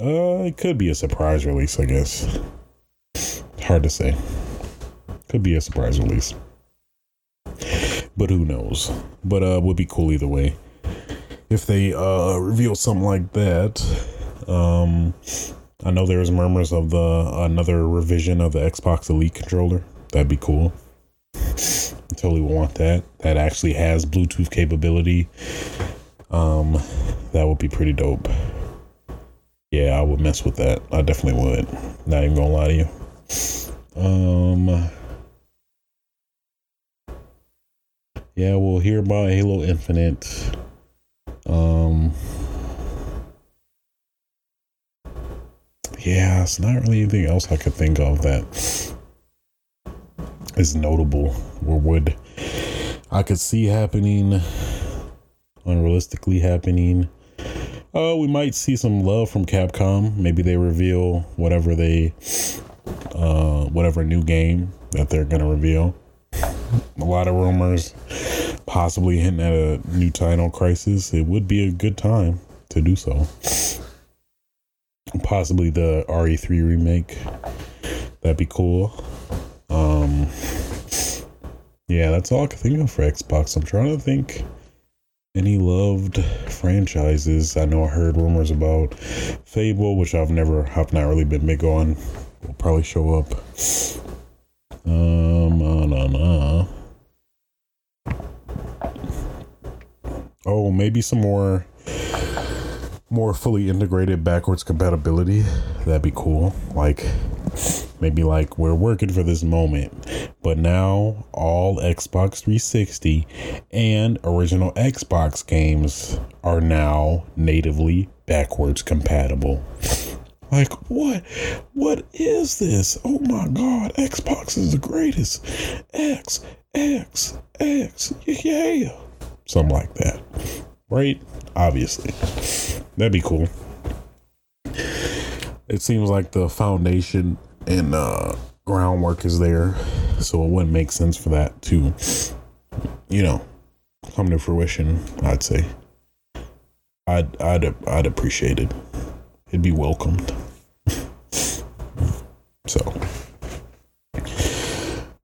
uh, it could be a surprise release. I guess hard to say. Could be a surprise release, but who knows? But uh, would be cool either way if they uh, reveal something like that. Um, I know there's murmurs of the another revision of the Xbox Elite controller. That'd be cool. I totally want that. That actually has Bluetooth capability. Um, that would be pretty dope. Yeah, I would mess with that. I definitely would. Not even gonna lie to you. Um. Yeah, we'll hear about Halo Infinite um, yeah, it's not really anything else I could think of that is notable or would I could see happening, unrealistically happening. Uh, we might see some love from Capcom. Maybe they reveal whatever they, uh, whatever new game that they're gonna reveal. A lot of rumors, possibly hinting at a new Dino Crisis. It would be a good time to do so. Possibly the RE3 remake. That'd be cool. Um, yeah, that's all I can think of for Xbox. I'm trying to think any loved franchises. I know I heard rumors about Fable, which I've never, have not really been big on. Will probably show up. Um, uh, nah, nah. Oh, maybe some more more fully integrated backwards compatibility. That'd be cool. Like maybe like we're working for this moment, but now all Xbox 360 and original Xbox games are now natively backwards compatible. Like what? What is this? Oh my god, Xbox is the greatest. X X X yeah. Something like that. Right? Obviously. That'd be cool. It seems like the foundation and uh, groundwork is there, so it wouldn't make sense for that to, you know, come to fruition. I'd say. I'd I'd I'd appreciate it. It'd be welcomed. so.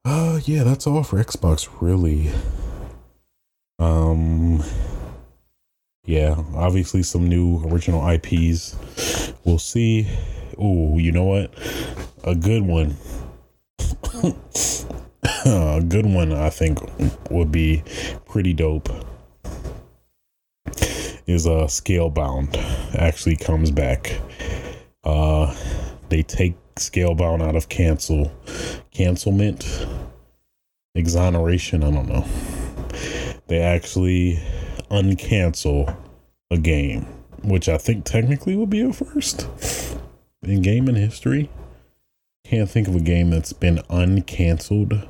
Uh yeah, that's all for Xbox really. Um yeah, obviously some new original IPs. We'll see. Oh, you know what? A good one. a good one I think would be pretty dope. Is a uh, Scalebound actually comes back. Uh they take Scalebound out of cancel cancelment exoneration, I don't know. They actually uncancel a game, which I think technically would be a first in gaming history. Can't think of a game that's been uncanceled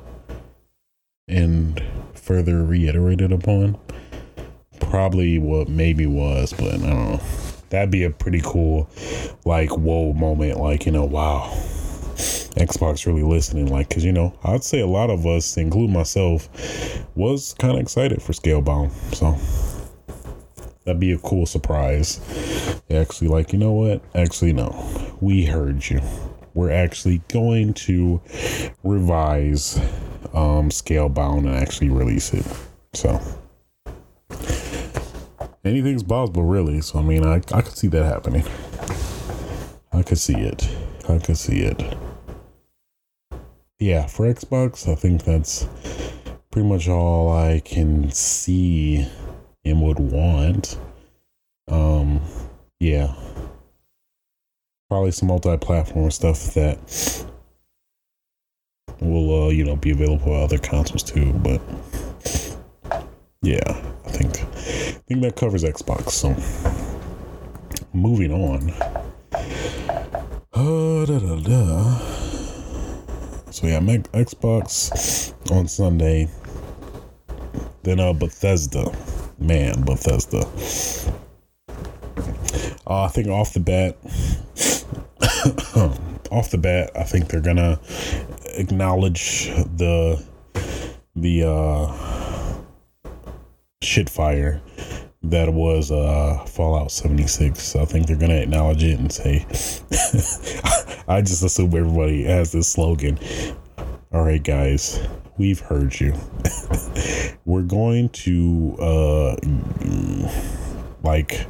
and further reiterated upon. Probably what maybe was, but I don't know. That'd be a pretty cool, like, whoa moment. Like, you know, wow. Xbox really listening. Like, because, you know, I'd say a lot of us, include myself, was kind of excited for Scalebound. So That'd be a cool surprise. Actually, like, you know what? Actually, no. We heard you. We're actually going to revise um, Scalebound and actually release it. So, anything's possible, really. So, I mean, I, I could see that happening. I could see it. I could see it. Yeah, for Xbox, I think that's pretty much all I can see and would want. Um, yeah, probably some multi-platform stuff that will, uh, you know, be available on other consoles too. But yeah, I think I think that covers Xbox. So moving on. Uh, da, da, da. So yeah, Xbox on Sunday. Then uh, Bethesda man, Bethesda. Uh, I think off the bat, off the bat, I think they're gonna acknowledge the the uh, shit fire that was uh, Fallout 76. I think they're gonna acknowledge it and say, I just assume everybody has this slogan. All right, guys, we've heard you. We're going to uh like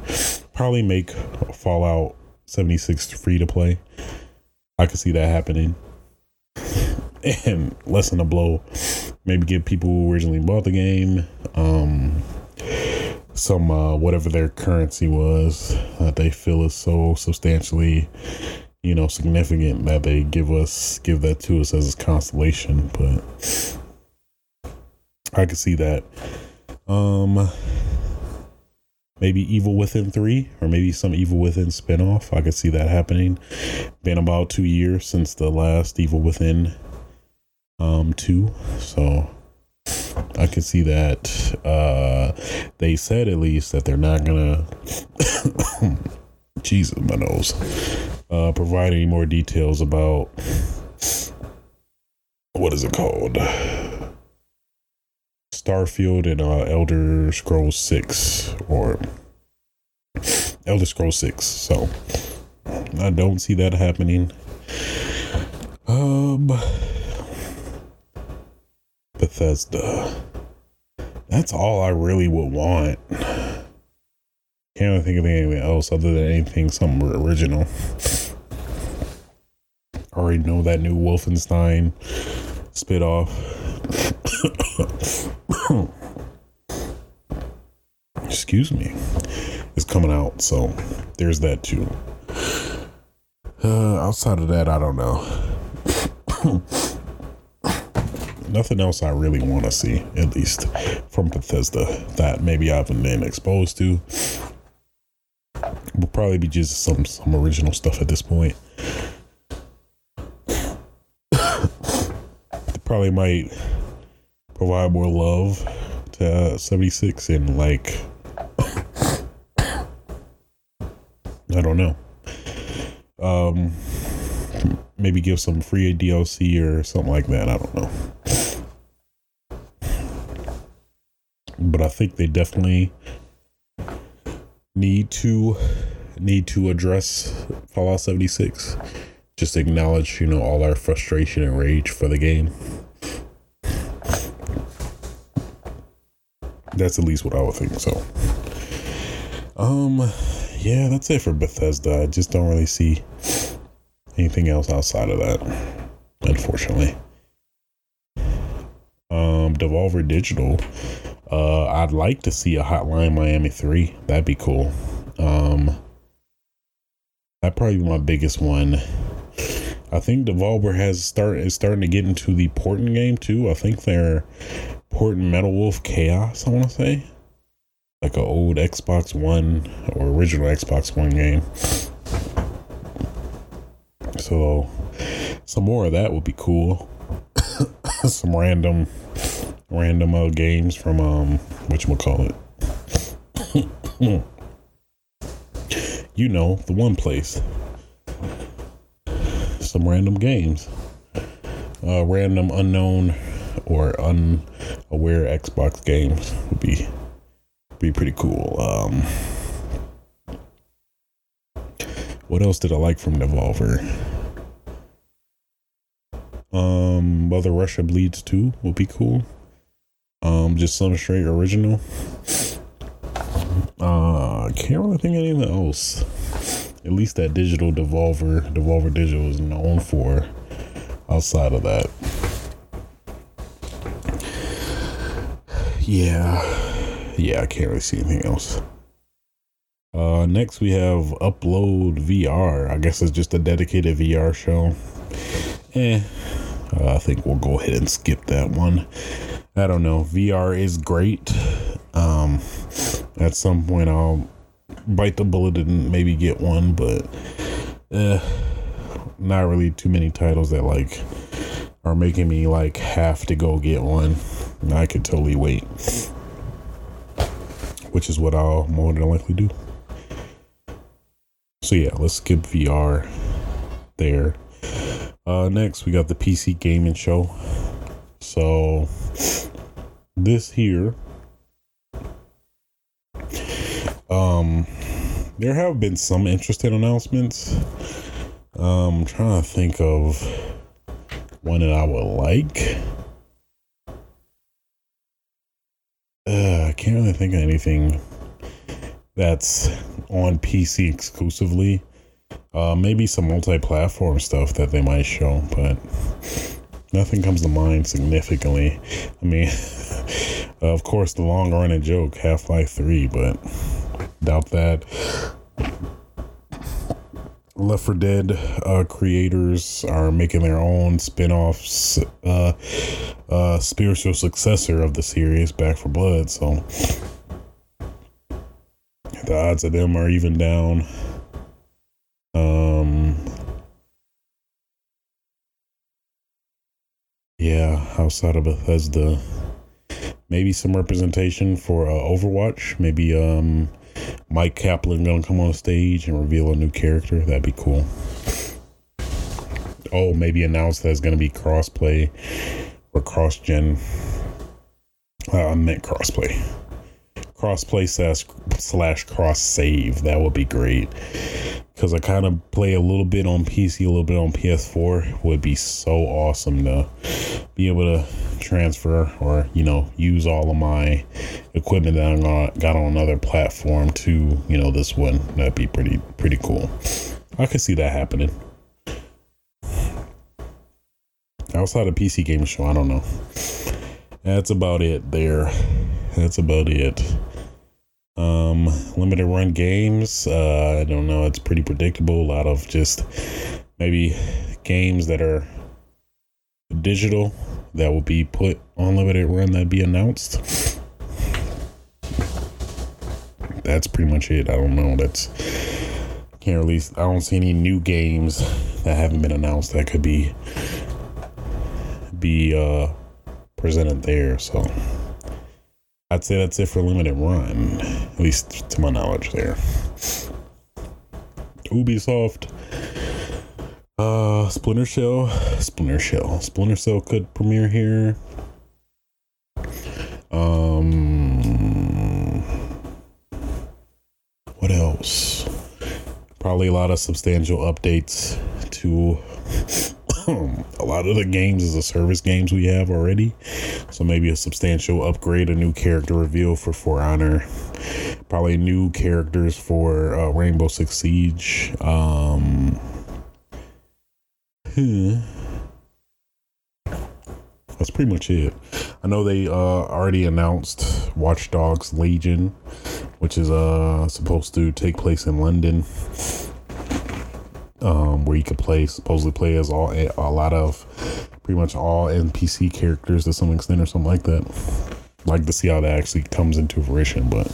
probably make Fallout 76 free to play. I could see that happening. and lessen the blow. Maybe give people who originally bought the game um some uh whatever their currency was that they feel is so substantially you know, significant that they give us give that to us as a constellation, but I could see that. Um maybe Evil Within 3 or maybe some Evil Within spinoff. I could see that happening. Been about 2 years since the last Evil Within um too. So I can see that. Uh, they said at least that they're not gonna. Jesus, my nose. Uh, provide any more details about what is it called? Starfield and uh, Elder Scrolls Six or Elder Scrolls Six. So I don't see that happening. Um, Bethesda. That's all I really would want. Can't really think of anything else other than anything something original. Already know that new Wolfenstein spit off. Excuse me. Is coming out, so there's that too. Uh, outside of that, I don't know. Nothing else I really want to see, at least from Bethesda, that maybe I haven't been exposed to. Will probably be just some some original stuff at this point. probably might provide more love to uh, 76 and like I don't know. Um maybe give some free DLC or something like that. I don't know. But I think they definitely need to need to address Fallout 76. Just acknowledge, you know, all our frustration and rage for the game. That's at least what I would think so. Um yeah, that's it for Bethesda. I just don't really see anything else outside of that, unfortunately. Um, Devolver Digital. Uh, I'd like to see a Hotline Miami 3. That'd be cool. Um, that'd probably be my biggest one. I think Devolver has start is starting to get into the porting game too. I think they're porting Metal Wolf Chaos, I want to say. Like an old Xbox One or original Xbox One game. So some more of that would be cool. some random random uh, games from um which we'll call it. you know, the one place. Some random games. Uh random unknown or unaware Xbox games would be be pretty cool. Um what else did I like from Devolver? Um, Mother Russia Bleeds 2 would be cool. Um, just some straight original. Uh, I can't really think of anything else. At least that digital Devolver, Devolver Digital is known for outside of that. Yeah. Yeah, I can't really see anything else. Uh, next we have Upload VR. I guess it's just a dedicated VR show. Eh, uh, I think we'll go ahead and skip that one. I don't know. VR is great. Um, at some point, I'll bite the bullet and maybe get one, but uh, not really too many titles that like are making me like have to go get one. I could totally wait, which is what I'll more than likely do. So yeah, let's skip VR there. Uh, next, we got the PC gaming show. So, this here, um, there have been some interesting announcements. Um, I'm trying to think of one that I would like. Uh, I can't really think of anything that's on PC exclusively. Uh, maybe some multi-platform stuff that they might show, but nothing comes to mind significantly. I mean, of course, the long-running joke, Half-Life Three, but doubt that. Left 4 Dead uh, creators are making their own spin-offs, uh, uh, spiritual successor of the series, Back 4 Blood. So the odds of them are even down. Um, yeah, outside of Bethesda. Maybe some representation for uh, Overwatch. Maybe um, Mike Kaplan gonna come on stage and reveal a new character. That'd be cool. Oh, maybe announce that it's gonna be crossplay or cross gen. Uh, I meant crossplay. Crossplay slash slash cross save. That would be great because I kind of play a little bit on PC, a little bit on PS4. Would be so awesome to be able to transfer or you know use all of my equipment that I got on another platform to you know this one. That'd be pretty pretty cool. I could see that happening. Outside of PC Game Show, I don't know. That's about it there. That's about it. Um, limited run games. Uh, I don't know. It's pretty predictable. A lot of just maybe games that are digital that will be put on limited run that be announced. That's pretty much it. I don't know. That's can't release. I don't see any new games that haven't been announced that could be be uh presented there. So. I'd say that's it for limited run, at least to my knowledge there. Ubisoft, uh, Splinter Cell, Splinter Cell, Splinter Cell could premiere here. Um, what else? Probably a lot of substantial updates to a lot of the games as a service games we have already. So maybe a substantial upgrade, a new character reveal for For Honor, probably new characters for uh, Rainbow Six Siege. Um, hmm. That's pretty much it. I know they uh, already announced Watch Dogs Legion, which is uh, supposed to take place in London um, where you could play supposedly play as all a lot of pretty much all NPC characters to some extent or something like that. Like to see how that actually comes into fruition, but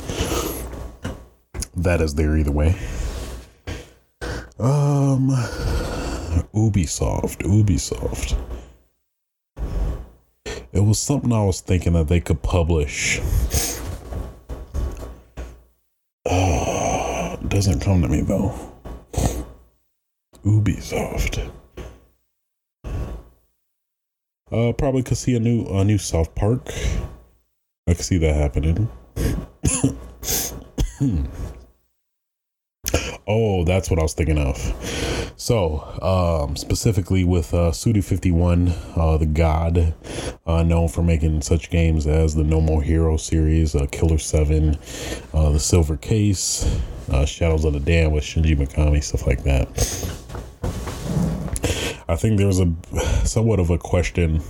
that is there either way. Um, Ubisoft, Ubisoft. It was something I was thinking that they could publish. Uh, doesn't come to me though. Ubisoft. Uh, probably could see a new a new South Park. I could see that happening. oh, that's what I was thinking of. So, um, specifically with uh, Suda 51, uh, the god, uh, known for making such games as the No More Hero series, uh, Killer 7, uh, The Silver Case, uh, Shadows of the Damned with Shinji Mikami, stuff like that. I think there was a somewhat of a question,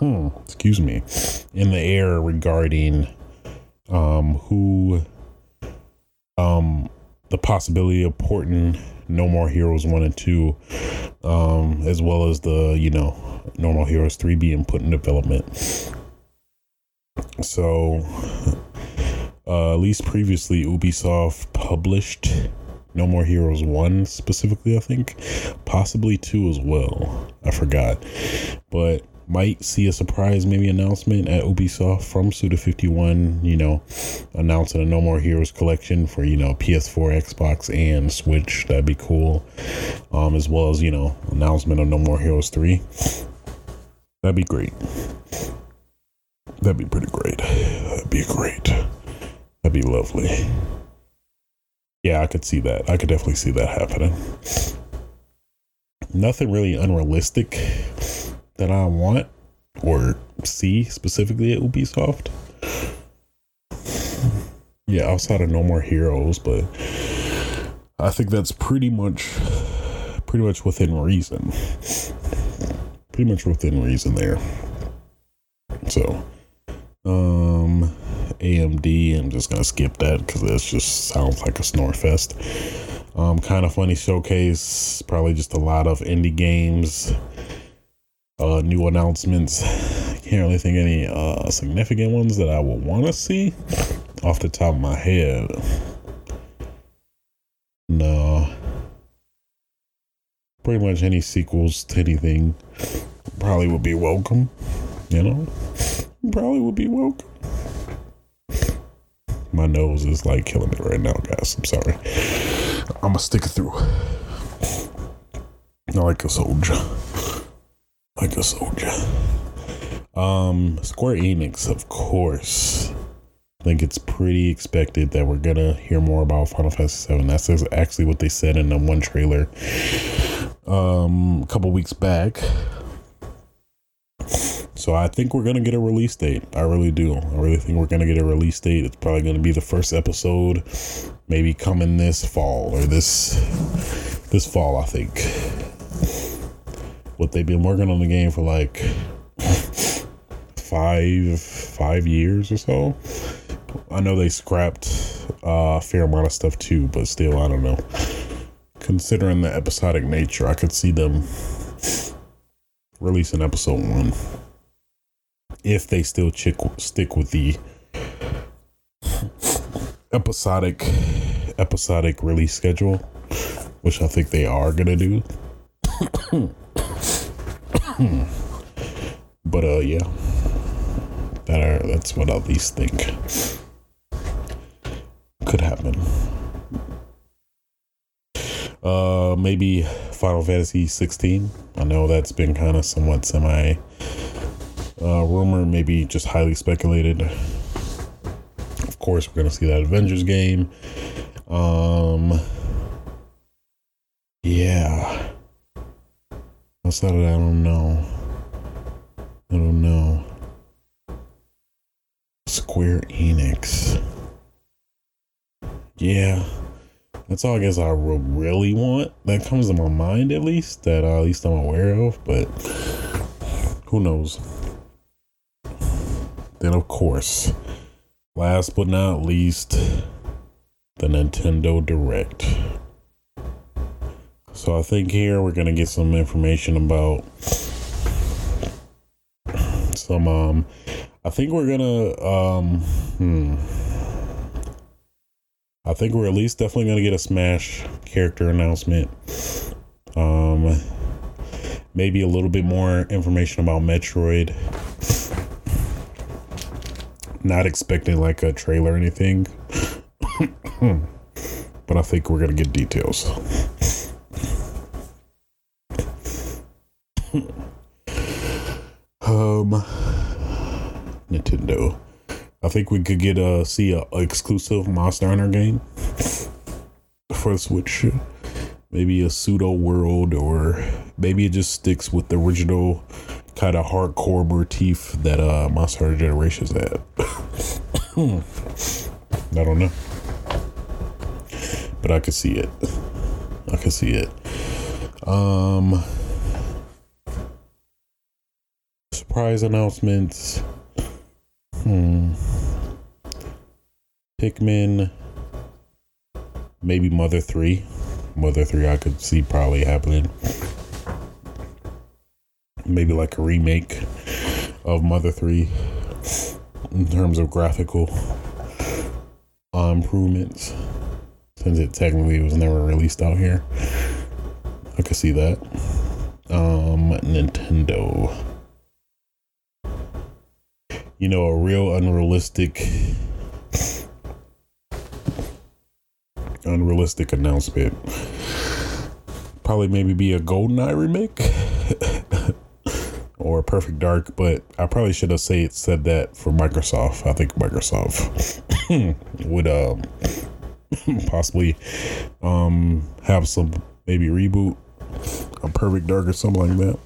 excuse me, in the air regarding um, who, um, the possibility of porting No More Heroes 1 and 2, um, as well as the, you know, No More Heroes 3 being put in development. So, uh, at least previously, Ubisoft published no More Heroes 1 specifically, I think. Possibly 2 as well. I forgot. But might see a surprise maybe announcement at Ubisoft from Suda51, you know, announcing a No More Heroes collection for, you know, PS4, Xbox, and Switch. That'd be cool. Um, as well as, you know, announcement of No More Heroes 3. That'd be great. That'd be pretty great. That'd be great. That'd be lovely. Yeah, I could see that. I could definitely see that happening. Nothing really unrealistic that I want or see specifically at Ubisoft. Yeah, outside of No More Heroes, but I think that's pretty much pretty much within reason. Pretty much within reason there. So, um AMD. I'm just gonna skip that because it just sounds like a snore fest. Um, kind of funny showcase. Probably just a lot of indie games. Uh, new announcements. Can't really think any uh, significant ones that I would want to see off the top of my head. No. Pretty much any sequels to anything probably would be welcome. you know, probably would be welcome. My nose is like killing me right now, guys. I'm sorry. I'm gonna stick it through. I like a soldier. Like a soldier. Um, Square Enix, of course. I think it's pretty expected that we're gonna hear more about Final Fantasy VII. That's actually what they said in the one trailer um, a couple weeks back. So I think we're gonna get a release date. I really do. I really think we're gonna get a release date. It's probably gonna be the first episode, maybe coming this fall or this this fall. I think. What they've been working on the game for like five five years or so. I know they scrapped uh, a fair amount of stuff too, but still, I don't know. Considering the episodic nature, I could see them releasing episode one if they still chick, stick with the episodic episodic release schedule, which I think they are gonna do. but uh, yeah, that are that's what at least think could happen. Uh, maybe Final Fantasy 16. I know that's been kind of somewhat semi uh, rumor, maybe just highly speculated. Of course, we're gonna see that Avengers game. Um, yeah. Of that, I don't know. I don't know. Square Enix. Yeah. That's all I guess I really want. That comes to my mind at least, that uh, at least I'm aware of, but who knows. Then, of course, last but not least, the Nintendo Direct. So I think here we're gonna get some information about some um I think we're gonna um hmm I think we're at least definitely gonna get a Smash character announcement. Um maybe a little bit more information about Metroid. Not expecting like a trailer or anything. but I think we're gonna get details. Um Nintendo. I think we could get a see a, a exclusive Monster Hunter game for the Switch. Maybe a pseudo world, or maybe it just sticks with the original kind of hardcore motif that uh Monster Hunter Generations had. I don't know, but I could see it. I could see it. Um, surprise announcements. Hmm. Pikmin. Maybe Mother 3. Mother 3 I could see probably happening. Maybe like a remake of Mother 3 in terms of graphical uh, improvements. Since it technically was never released out here. I could see that. Um, Nintendo you know, a real unrealistic unrealistic announcement. Probably maybe be a GoldenEye remake or Perfect Dark, but I probably should have say said that for Microsoft. I think Microsoft would um possibly um have some maybe reboot a Perfect Dark or something like that.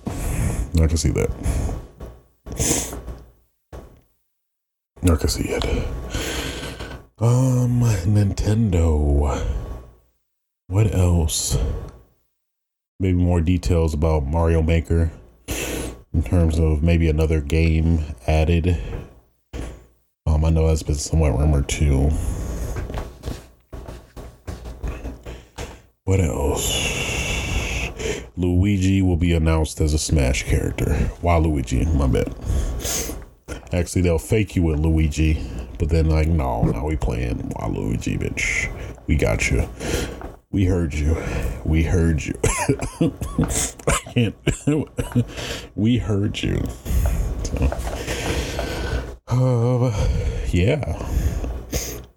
I can see that. I can see it. Um, Nintendo. What else? Maybe more details about Mario Maker in terms of maybe another game added. Um, I know that's been somewhat rumored too. What else? Luigi will be announced as a Smash character. Waluigi, my bad. Actually, they'll fake you with Luigi, but then like, no, now we playing Waluigi, bitch. We got you. We heard you. We heard you. I can't. we heard you. So, uh, yeah.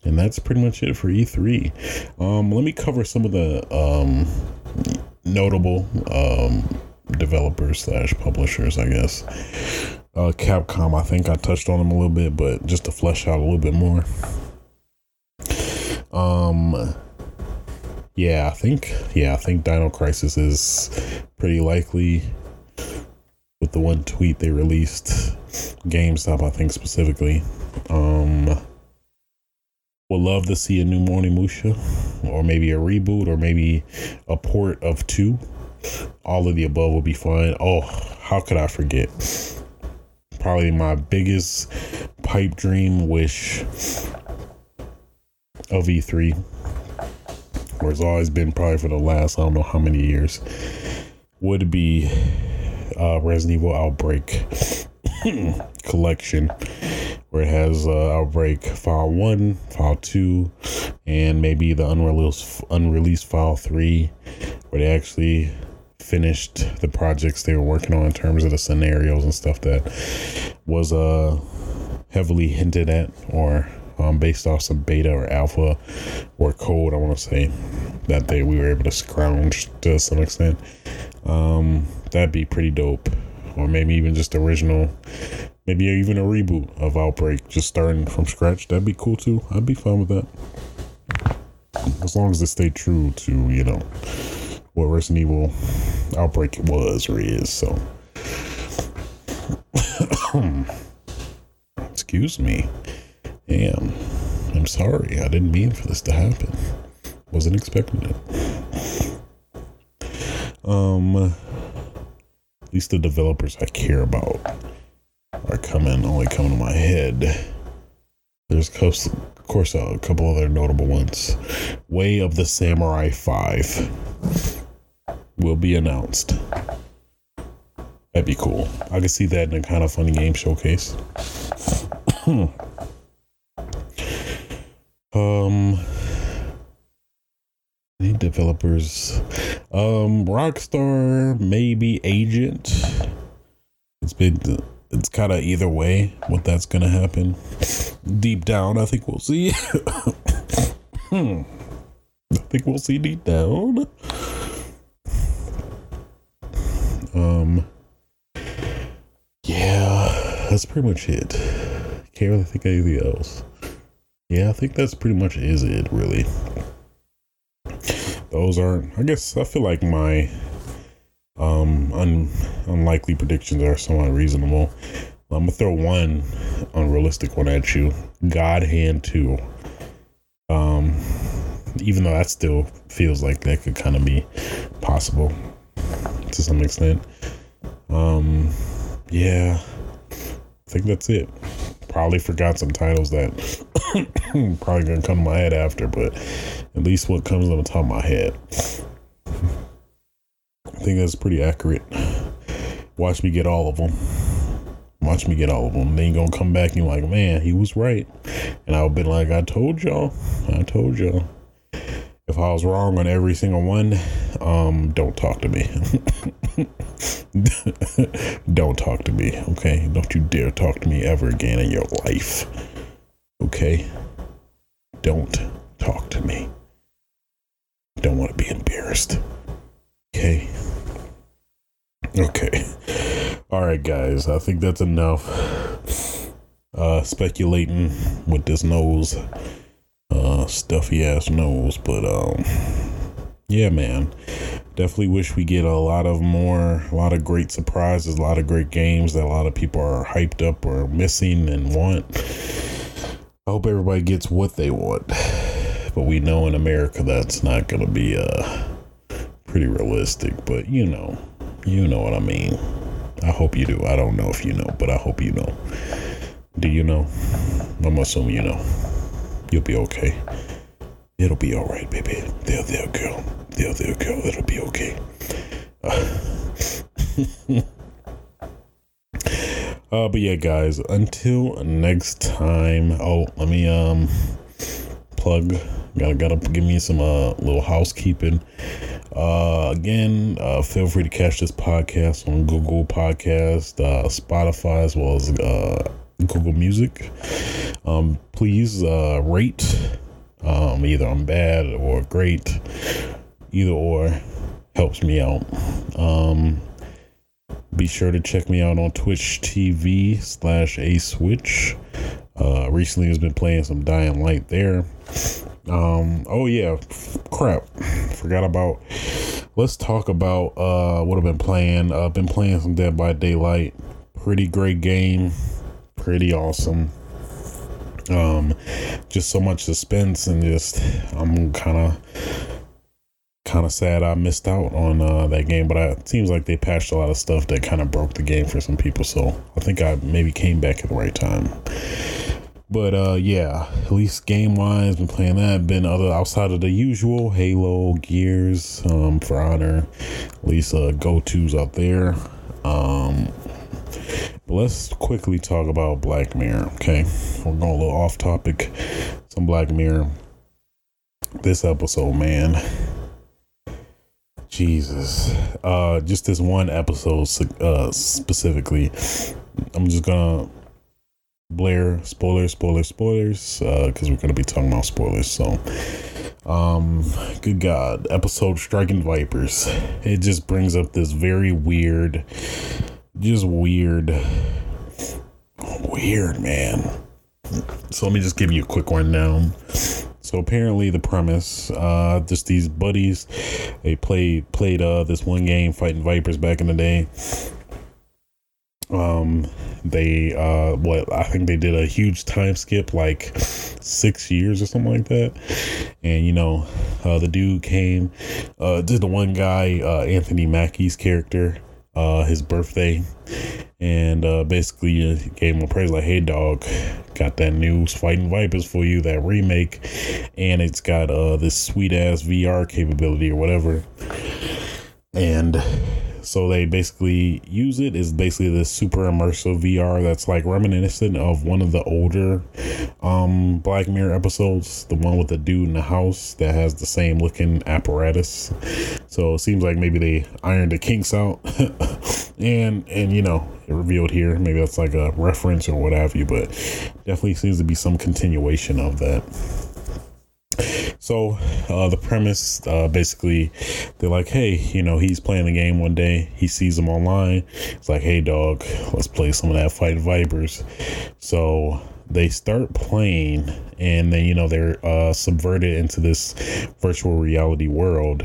And that's pretty much it for E3. Um, let me cover some of the um, notable um, developers slash publishers, I guess. Uh, Capcom, I think I touched on them a little bit, but just to flesh out a little bit more. Um, yeah, I think yeah, I think Dino Crisis is pretty likely with the one tweet they released. GameStop, I think specifically. Um, would love to see a new Onimusha, or maybe a reboot, or maybe a port of two. All of the above would be fine. Oh, how could I forget? Probably my biggest pipe dream wish of E3 or it's always been probably for the last I don't know how many years, would be uh, Resident Evil Outbreak collection, where it has uh, Outbreak File One, File Two, and maybe the unreleased unreleased File Three, where they actually finished the projects they were working on in terms of the scenarios and stuff that was uh heavily hinted at or um, based off some beta or alpha or code. I want to say that they we were able to scrounge to some extent. Um, that'd be pretty dope, or maybe even just original, maybe even a reboot of Outbreak, just starting from scratch. That'd be cool too. I'd be fine with that, as long as they stay true to you know what Resident Evil Outbreak was or is. So. Excuse me. Damn. I'm sorry. I didn't mean for this to happen. Wasn't expecting it. Um, at least the developers I care about are coming, only coming to my head. There's, of course, a couple other notable ones. Way of the Samurai 5 will be announced. That'd be cool. I could see that in a kind of funny game showcase. Um, any developers? Um, Rockstar, maybe Agent. It's been, it's kind of either way what that's gonna happen. Deep down, I think we'll see. hmm. I think we'll see deep down. Um, yeah, that's pretty much it. Can't really think of anything else. Yeah, I think that's pretty much is it, really. Those aren't. I guess, I feel like my um un, unlikely predictions are somewhat reasonable. I'm gonna throw one unrealistic one at you. God Hand 2. Um, even though that still feels like that could kind of be possible to some extent. Um, yeah, I think that's it probably forgot some titles that probably gonna come to my head after, but at least what comes on the top of my head. I think that's pretty accurate. Watch me get all of them. Watch me get all of them. Then you gonna come back and you're like, man, he was right. And I'll be like, I told y'all. I told y'all. If I was wrong on every single one, um, don't talk to me. don't talk to me, okay? Don't you dare talk to me ever again in your life. Okay? Don't talk to me. Don't want to be embarrassed. Okay? Okay. All right, guys. I think that's enough uh speculating with this nose uh stuffy ass nose, but um yeah, man definitely wish we get a lot of more, a lot of great surprises, a lot of great games that a lot of people are hyped up or missing and want. I hope everybody gets what they want, but we know in America that's not to be uh pretty realistic. But you know, you know what I mean. I hope you do. I don't know if you know, but I hope you know. Do you know? I'm assuming you know. You'll be okay. It'll be all right, baby. There, there, girl. There, there, girl. It'll be okay. Uh, but yeah, guys. Until next time. Oh, let me um plug. Gotta gotta give me some uh little housekeeping. Uh, again, uh, feel free to catch this podcast on Google Podcast, uh, Spotify, as well as uh, Google Music. Um, please uh, rate um, either on bad or great. Either or helps me out. Um, be sure to check me out on Twitch TV slash A Switch. Uh, recently has been playing some Dying Light there. Um, oh yeah, crap, forgot about. Let's talk about uh what I've been playing. I've uh, been playing some Dead by Daylight. Pretty great game, pretty awesome. Um, just so much suspense and just I'm kind of kind of sad I missed out on uh, that game, but I, it seems like they patched a lot of stuff that kind of broke the game for some people. So I think I maybe came back at the right time. But uh, yeah, at least game wise, been playing that. Been other outside of the usual Halo, Gears, um, For Honor, at least uh, go tos out there. Um, but let's quickly talk about Black Mirror. Okay, we're going a little off topic. Some Black Mirror. This episode, man Jesus. Uh, just this one episode uh, specifically. I'm just gonna Blair spoilers, spoilers, spoilers, because uh, we're gonna be talking about spoilers. So, um, good God, episode striking vipers. It just brings up this very weird, just weird, weird man. So let me just give you a quick rundown. So apparently the premise, uh, just these buddies, they played played uh this one game fighting vipers back in the day. Um, they uh, what I think they did a huge time skip, like six years or something like that. And you know, uh, the dude came, uh, did the one guy, uh, Anthony Mackie's character, uh, his birthday, and uh, basically gave him a praise like, "Hey, dog, got that new Fighting Vipers for you, that remake, and it's got uh this sweet ass VR capability or whatever." And so they basically use it is basically this super immersive VR that's like reminiscent of one of the older um Black Mirror episodes, the one with the dude in the house that has the same looking apparatus. So it seems like maybe they ironed the kinks out and and you know it revealed here maybe that's like a reference or what have you but definitely seems to be some continuation of that so uh, the premise, uh, basically, they're like, hey, you know, he's playing the game one day. He sees them online. It's like, hey, dog, let's play some of that Fight Vipers. So they start playing, and then you know they're uh, subverted into this virtual reality world,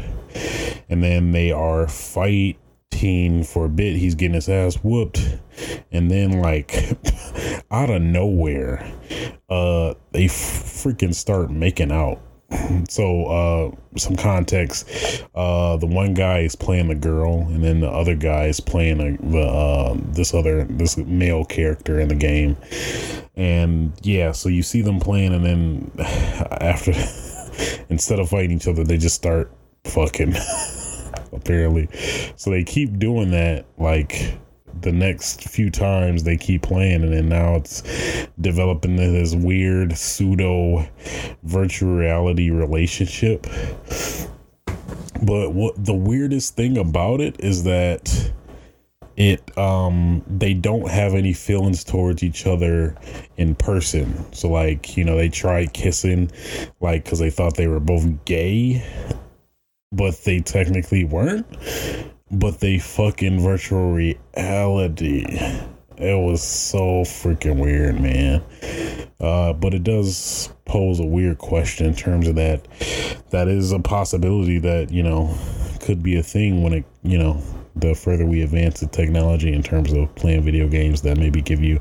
and then they are fighting for a bit. He's getting his ass whooped, and then like out of nowhere, uh, they freaking start making out so uh some context. Uh the one guy is playing the girl and then the other guy is playing a, the uh this other this male character in the game. And yeah so you see them playing and then after instead of fighting each other they just start fucking apparently. So they keep doing that like the next few times they keep playing and then now it's developing this weird pseudo virtual reality relationship. But what the weirdest thing about it is that it um they don't have any feelings towards each other in person. So like you know they tried kissing like because they thought they were both gay but they technically weren't but they fucking virtual reality. It was so freaking weird, man. Uh, but it does pose a weird question in terms of that. That is a possibility that you know could be a thing when it you know the further we advance the technology in terms of playing video games that maybe give you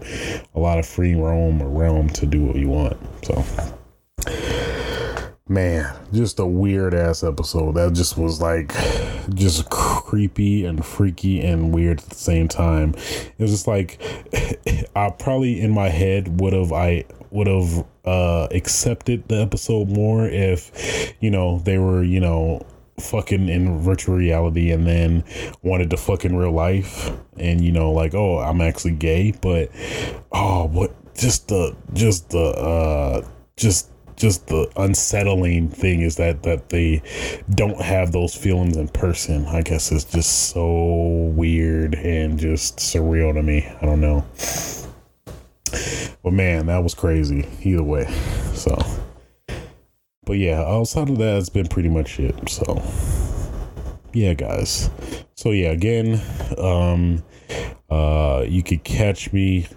a lot of free roam or realm to do what you want. So man, just a weird ass episode. That just was like just creepy and freaky and weird at the same time. It was just like I probably in my head would have I would have uh accepted the episode more if you know they were, you know, fucking in virtual reality and then wanted to fuck in real life and you know like oh I'm actually gay but oh what just the just the uh just just the unsettling thing is that that they don't have those feelings in person. I guess it's just so weird and just surreal to me. I don't know. But man, that was crazy. Either way. So but yeah, outside of that, it's been pretty much it. So yeah, guys. So yeah, again, um, uh, you could catch me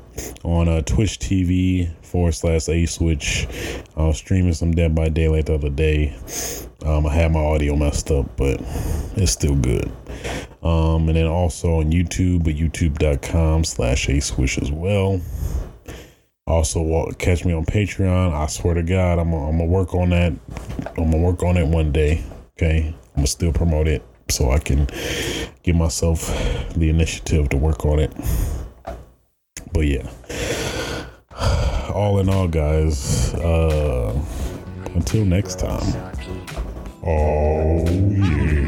on uh, Twitch TV forward slash A Switch. I was streaming some Dead by Daylight the other day. Um, I had my audio messed up, but it's still good. Um, and then also on YouTube at youtube.com slash A Switch as well. Also, catch me on Patreon. I swear to God, I'm gonna work on that. I'm gonna work on it one day. Okay, I'm gonna still promote it so I can give myself the initiative to work on it. But yeah, all in all, guys. Uh, until next time. Oh yeah.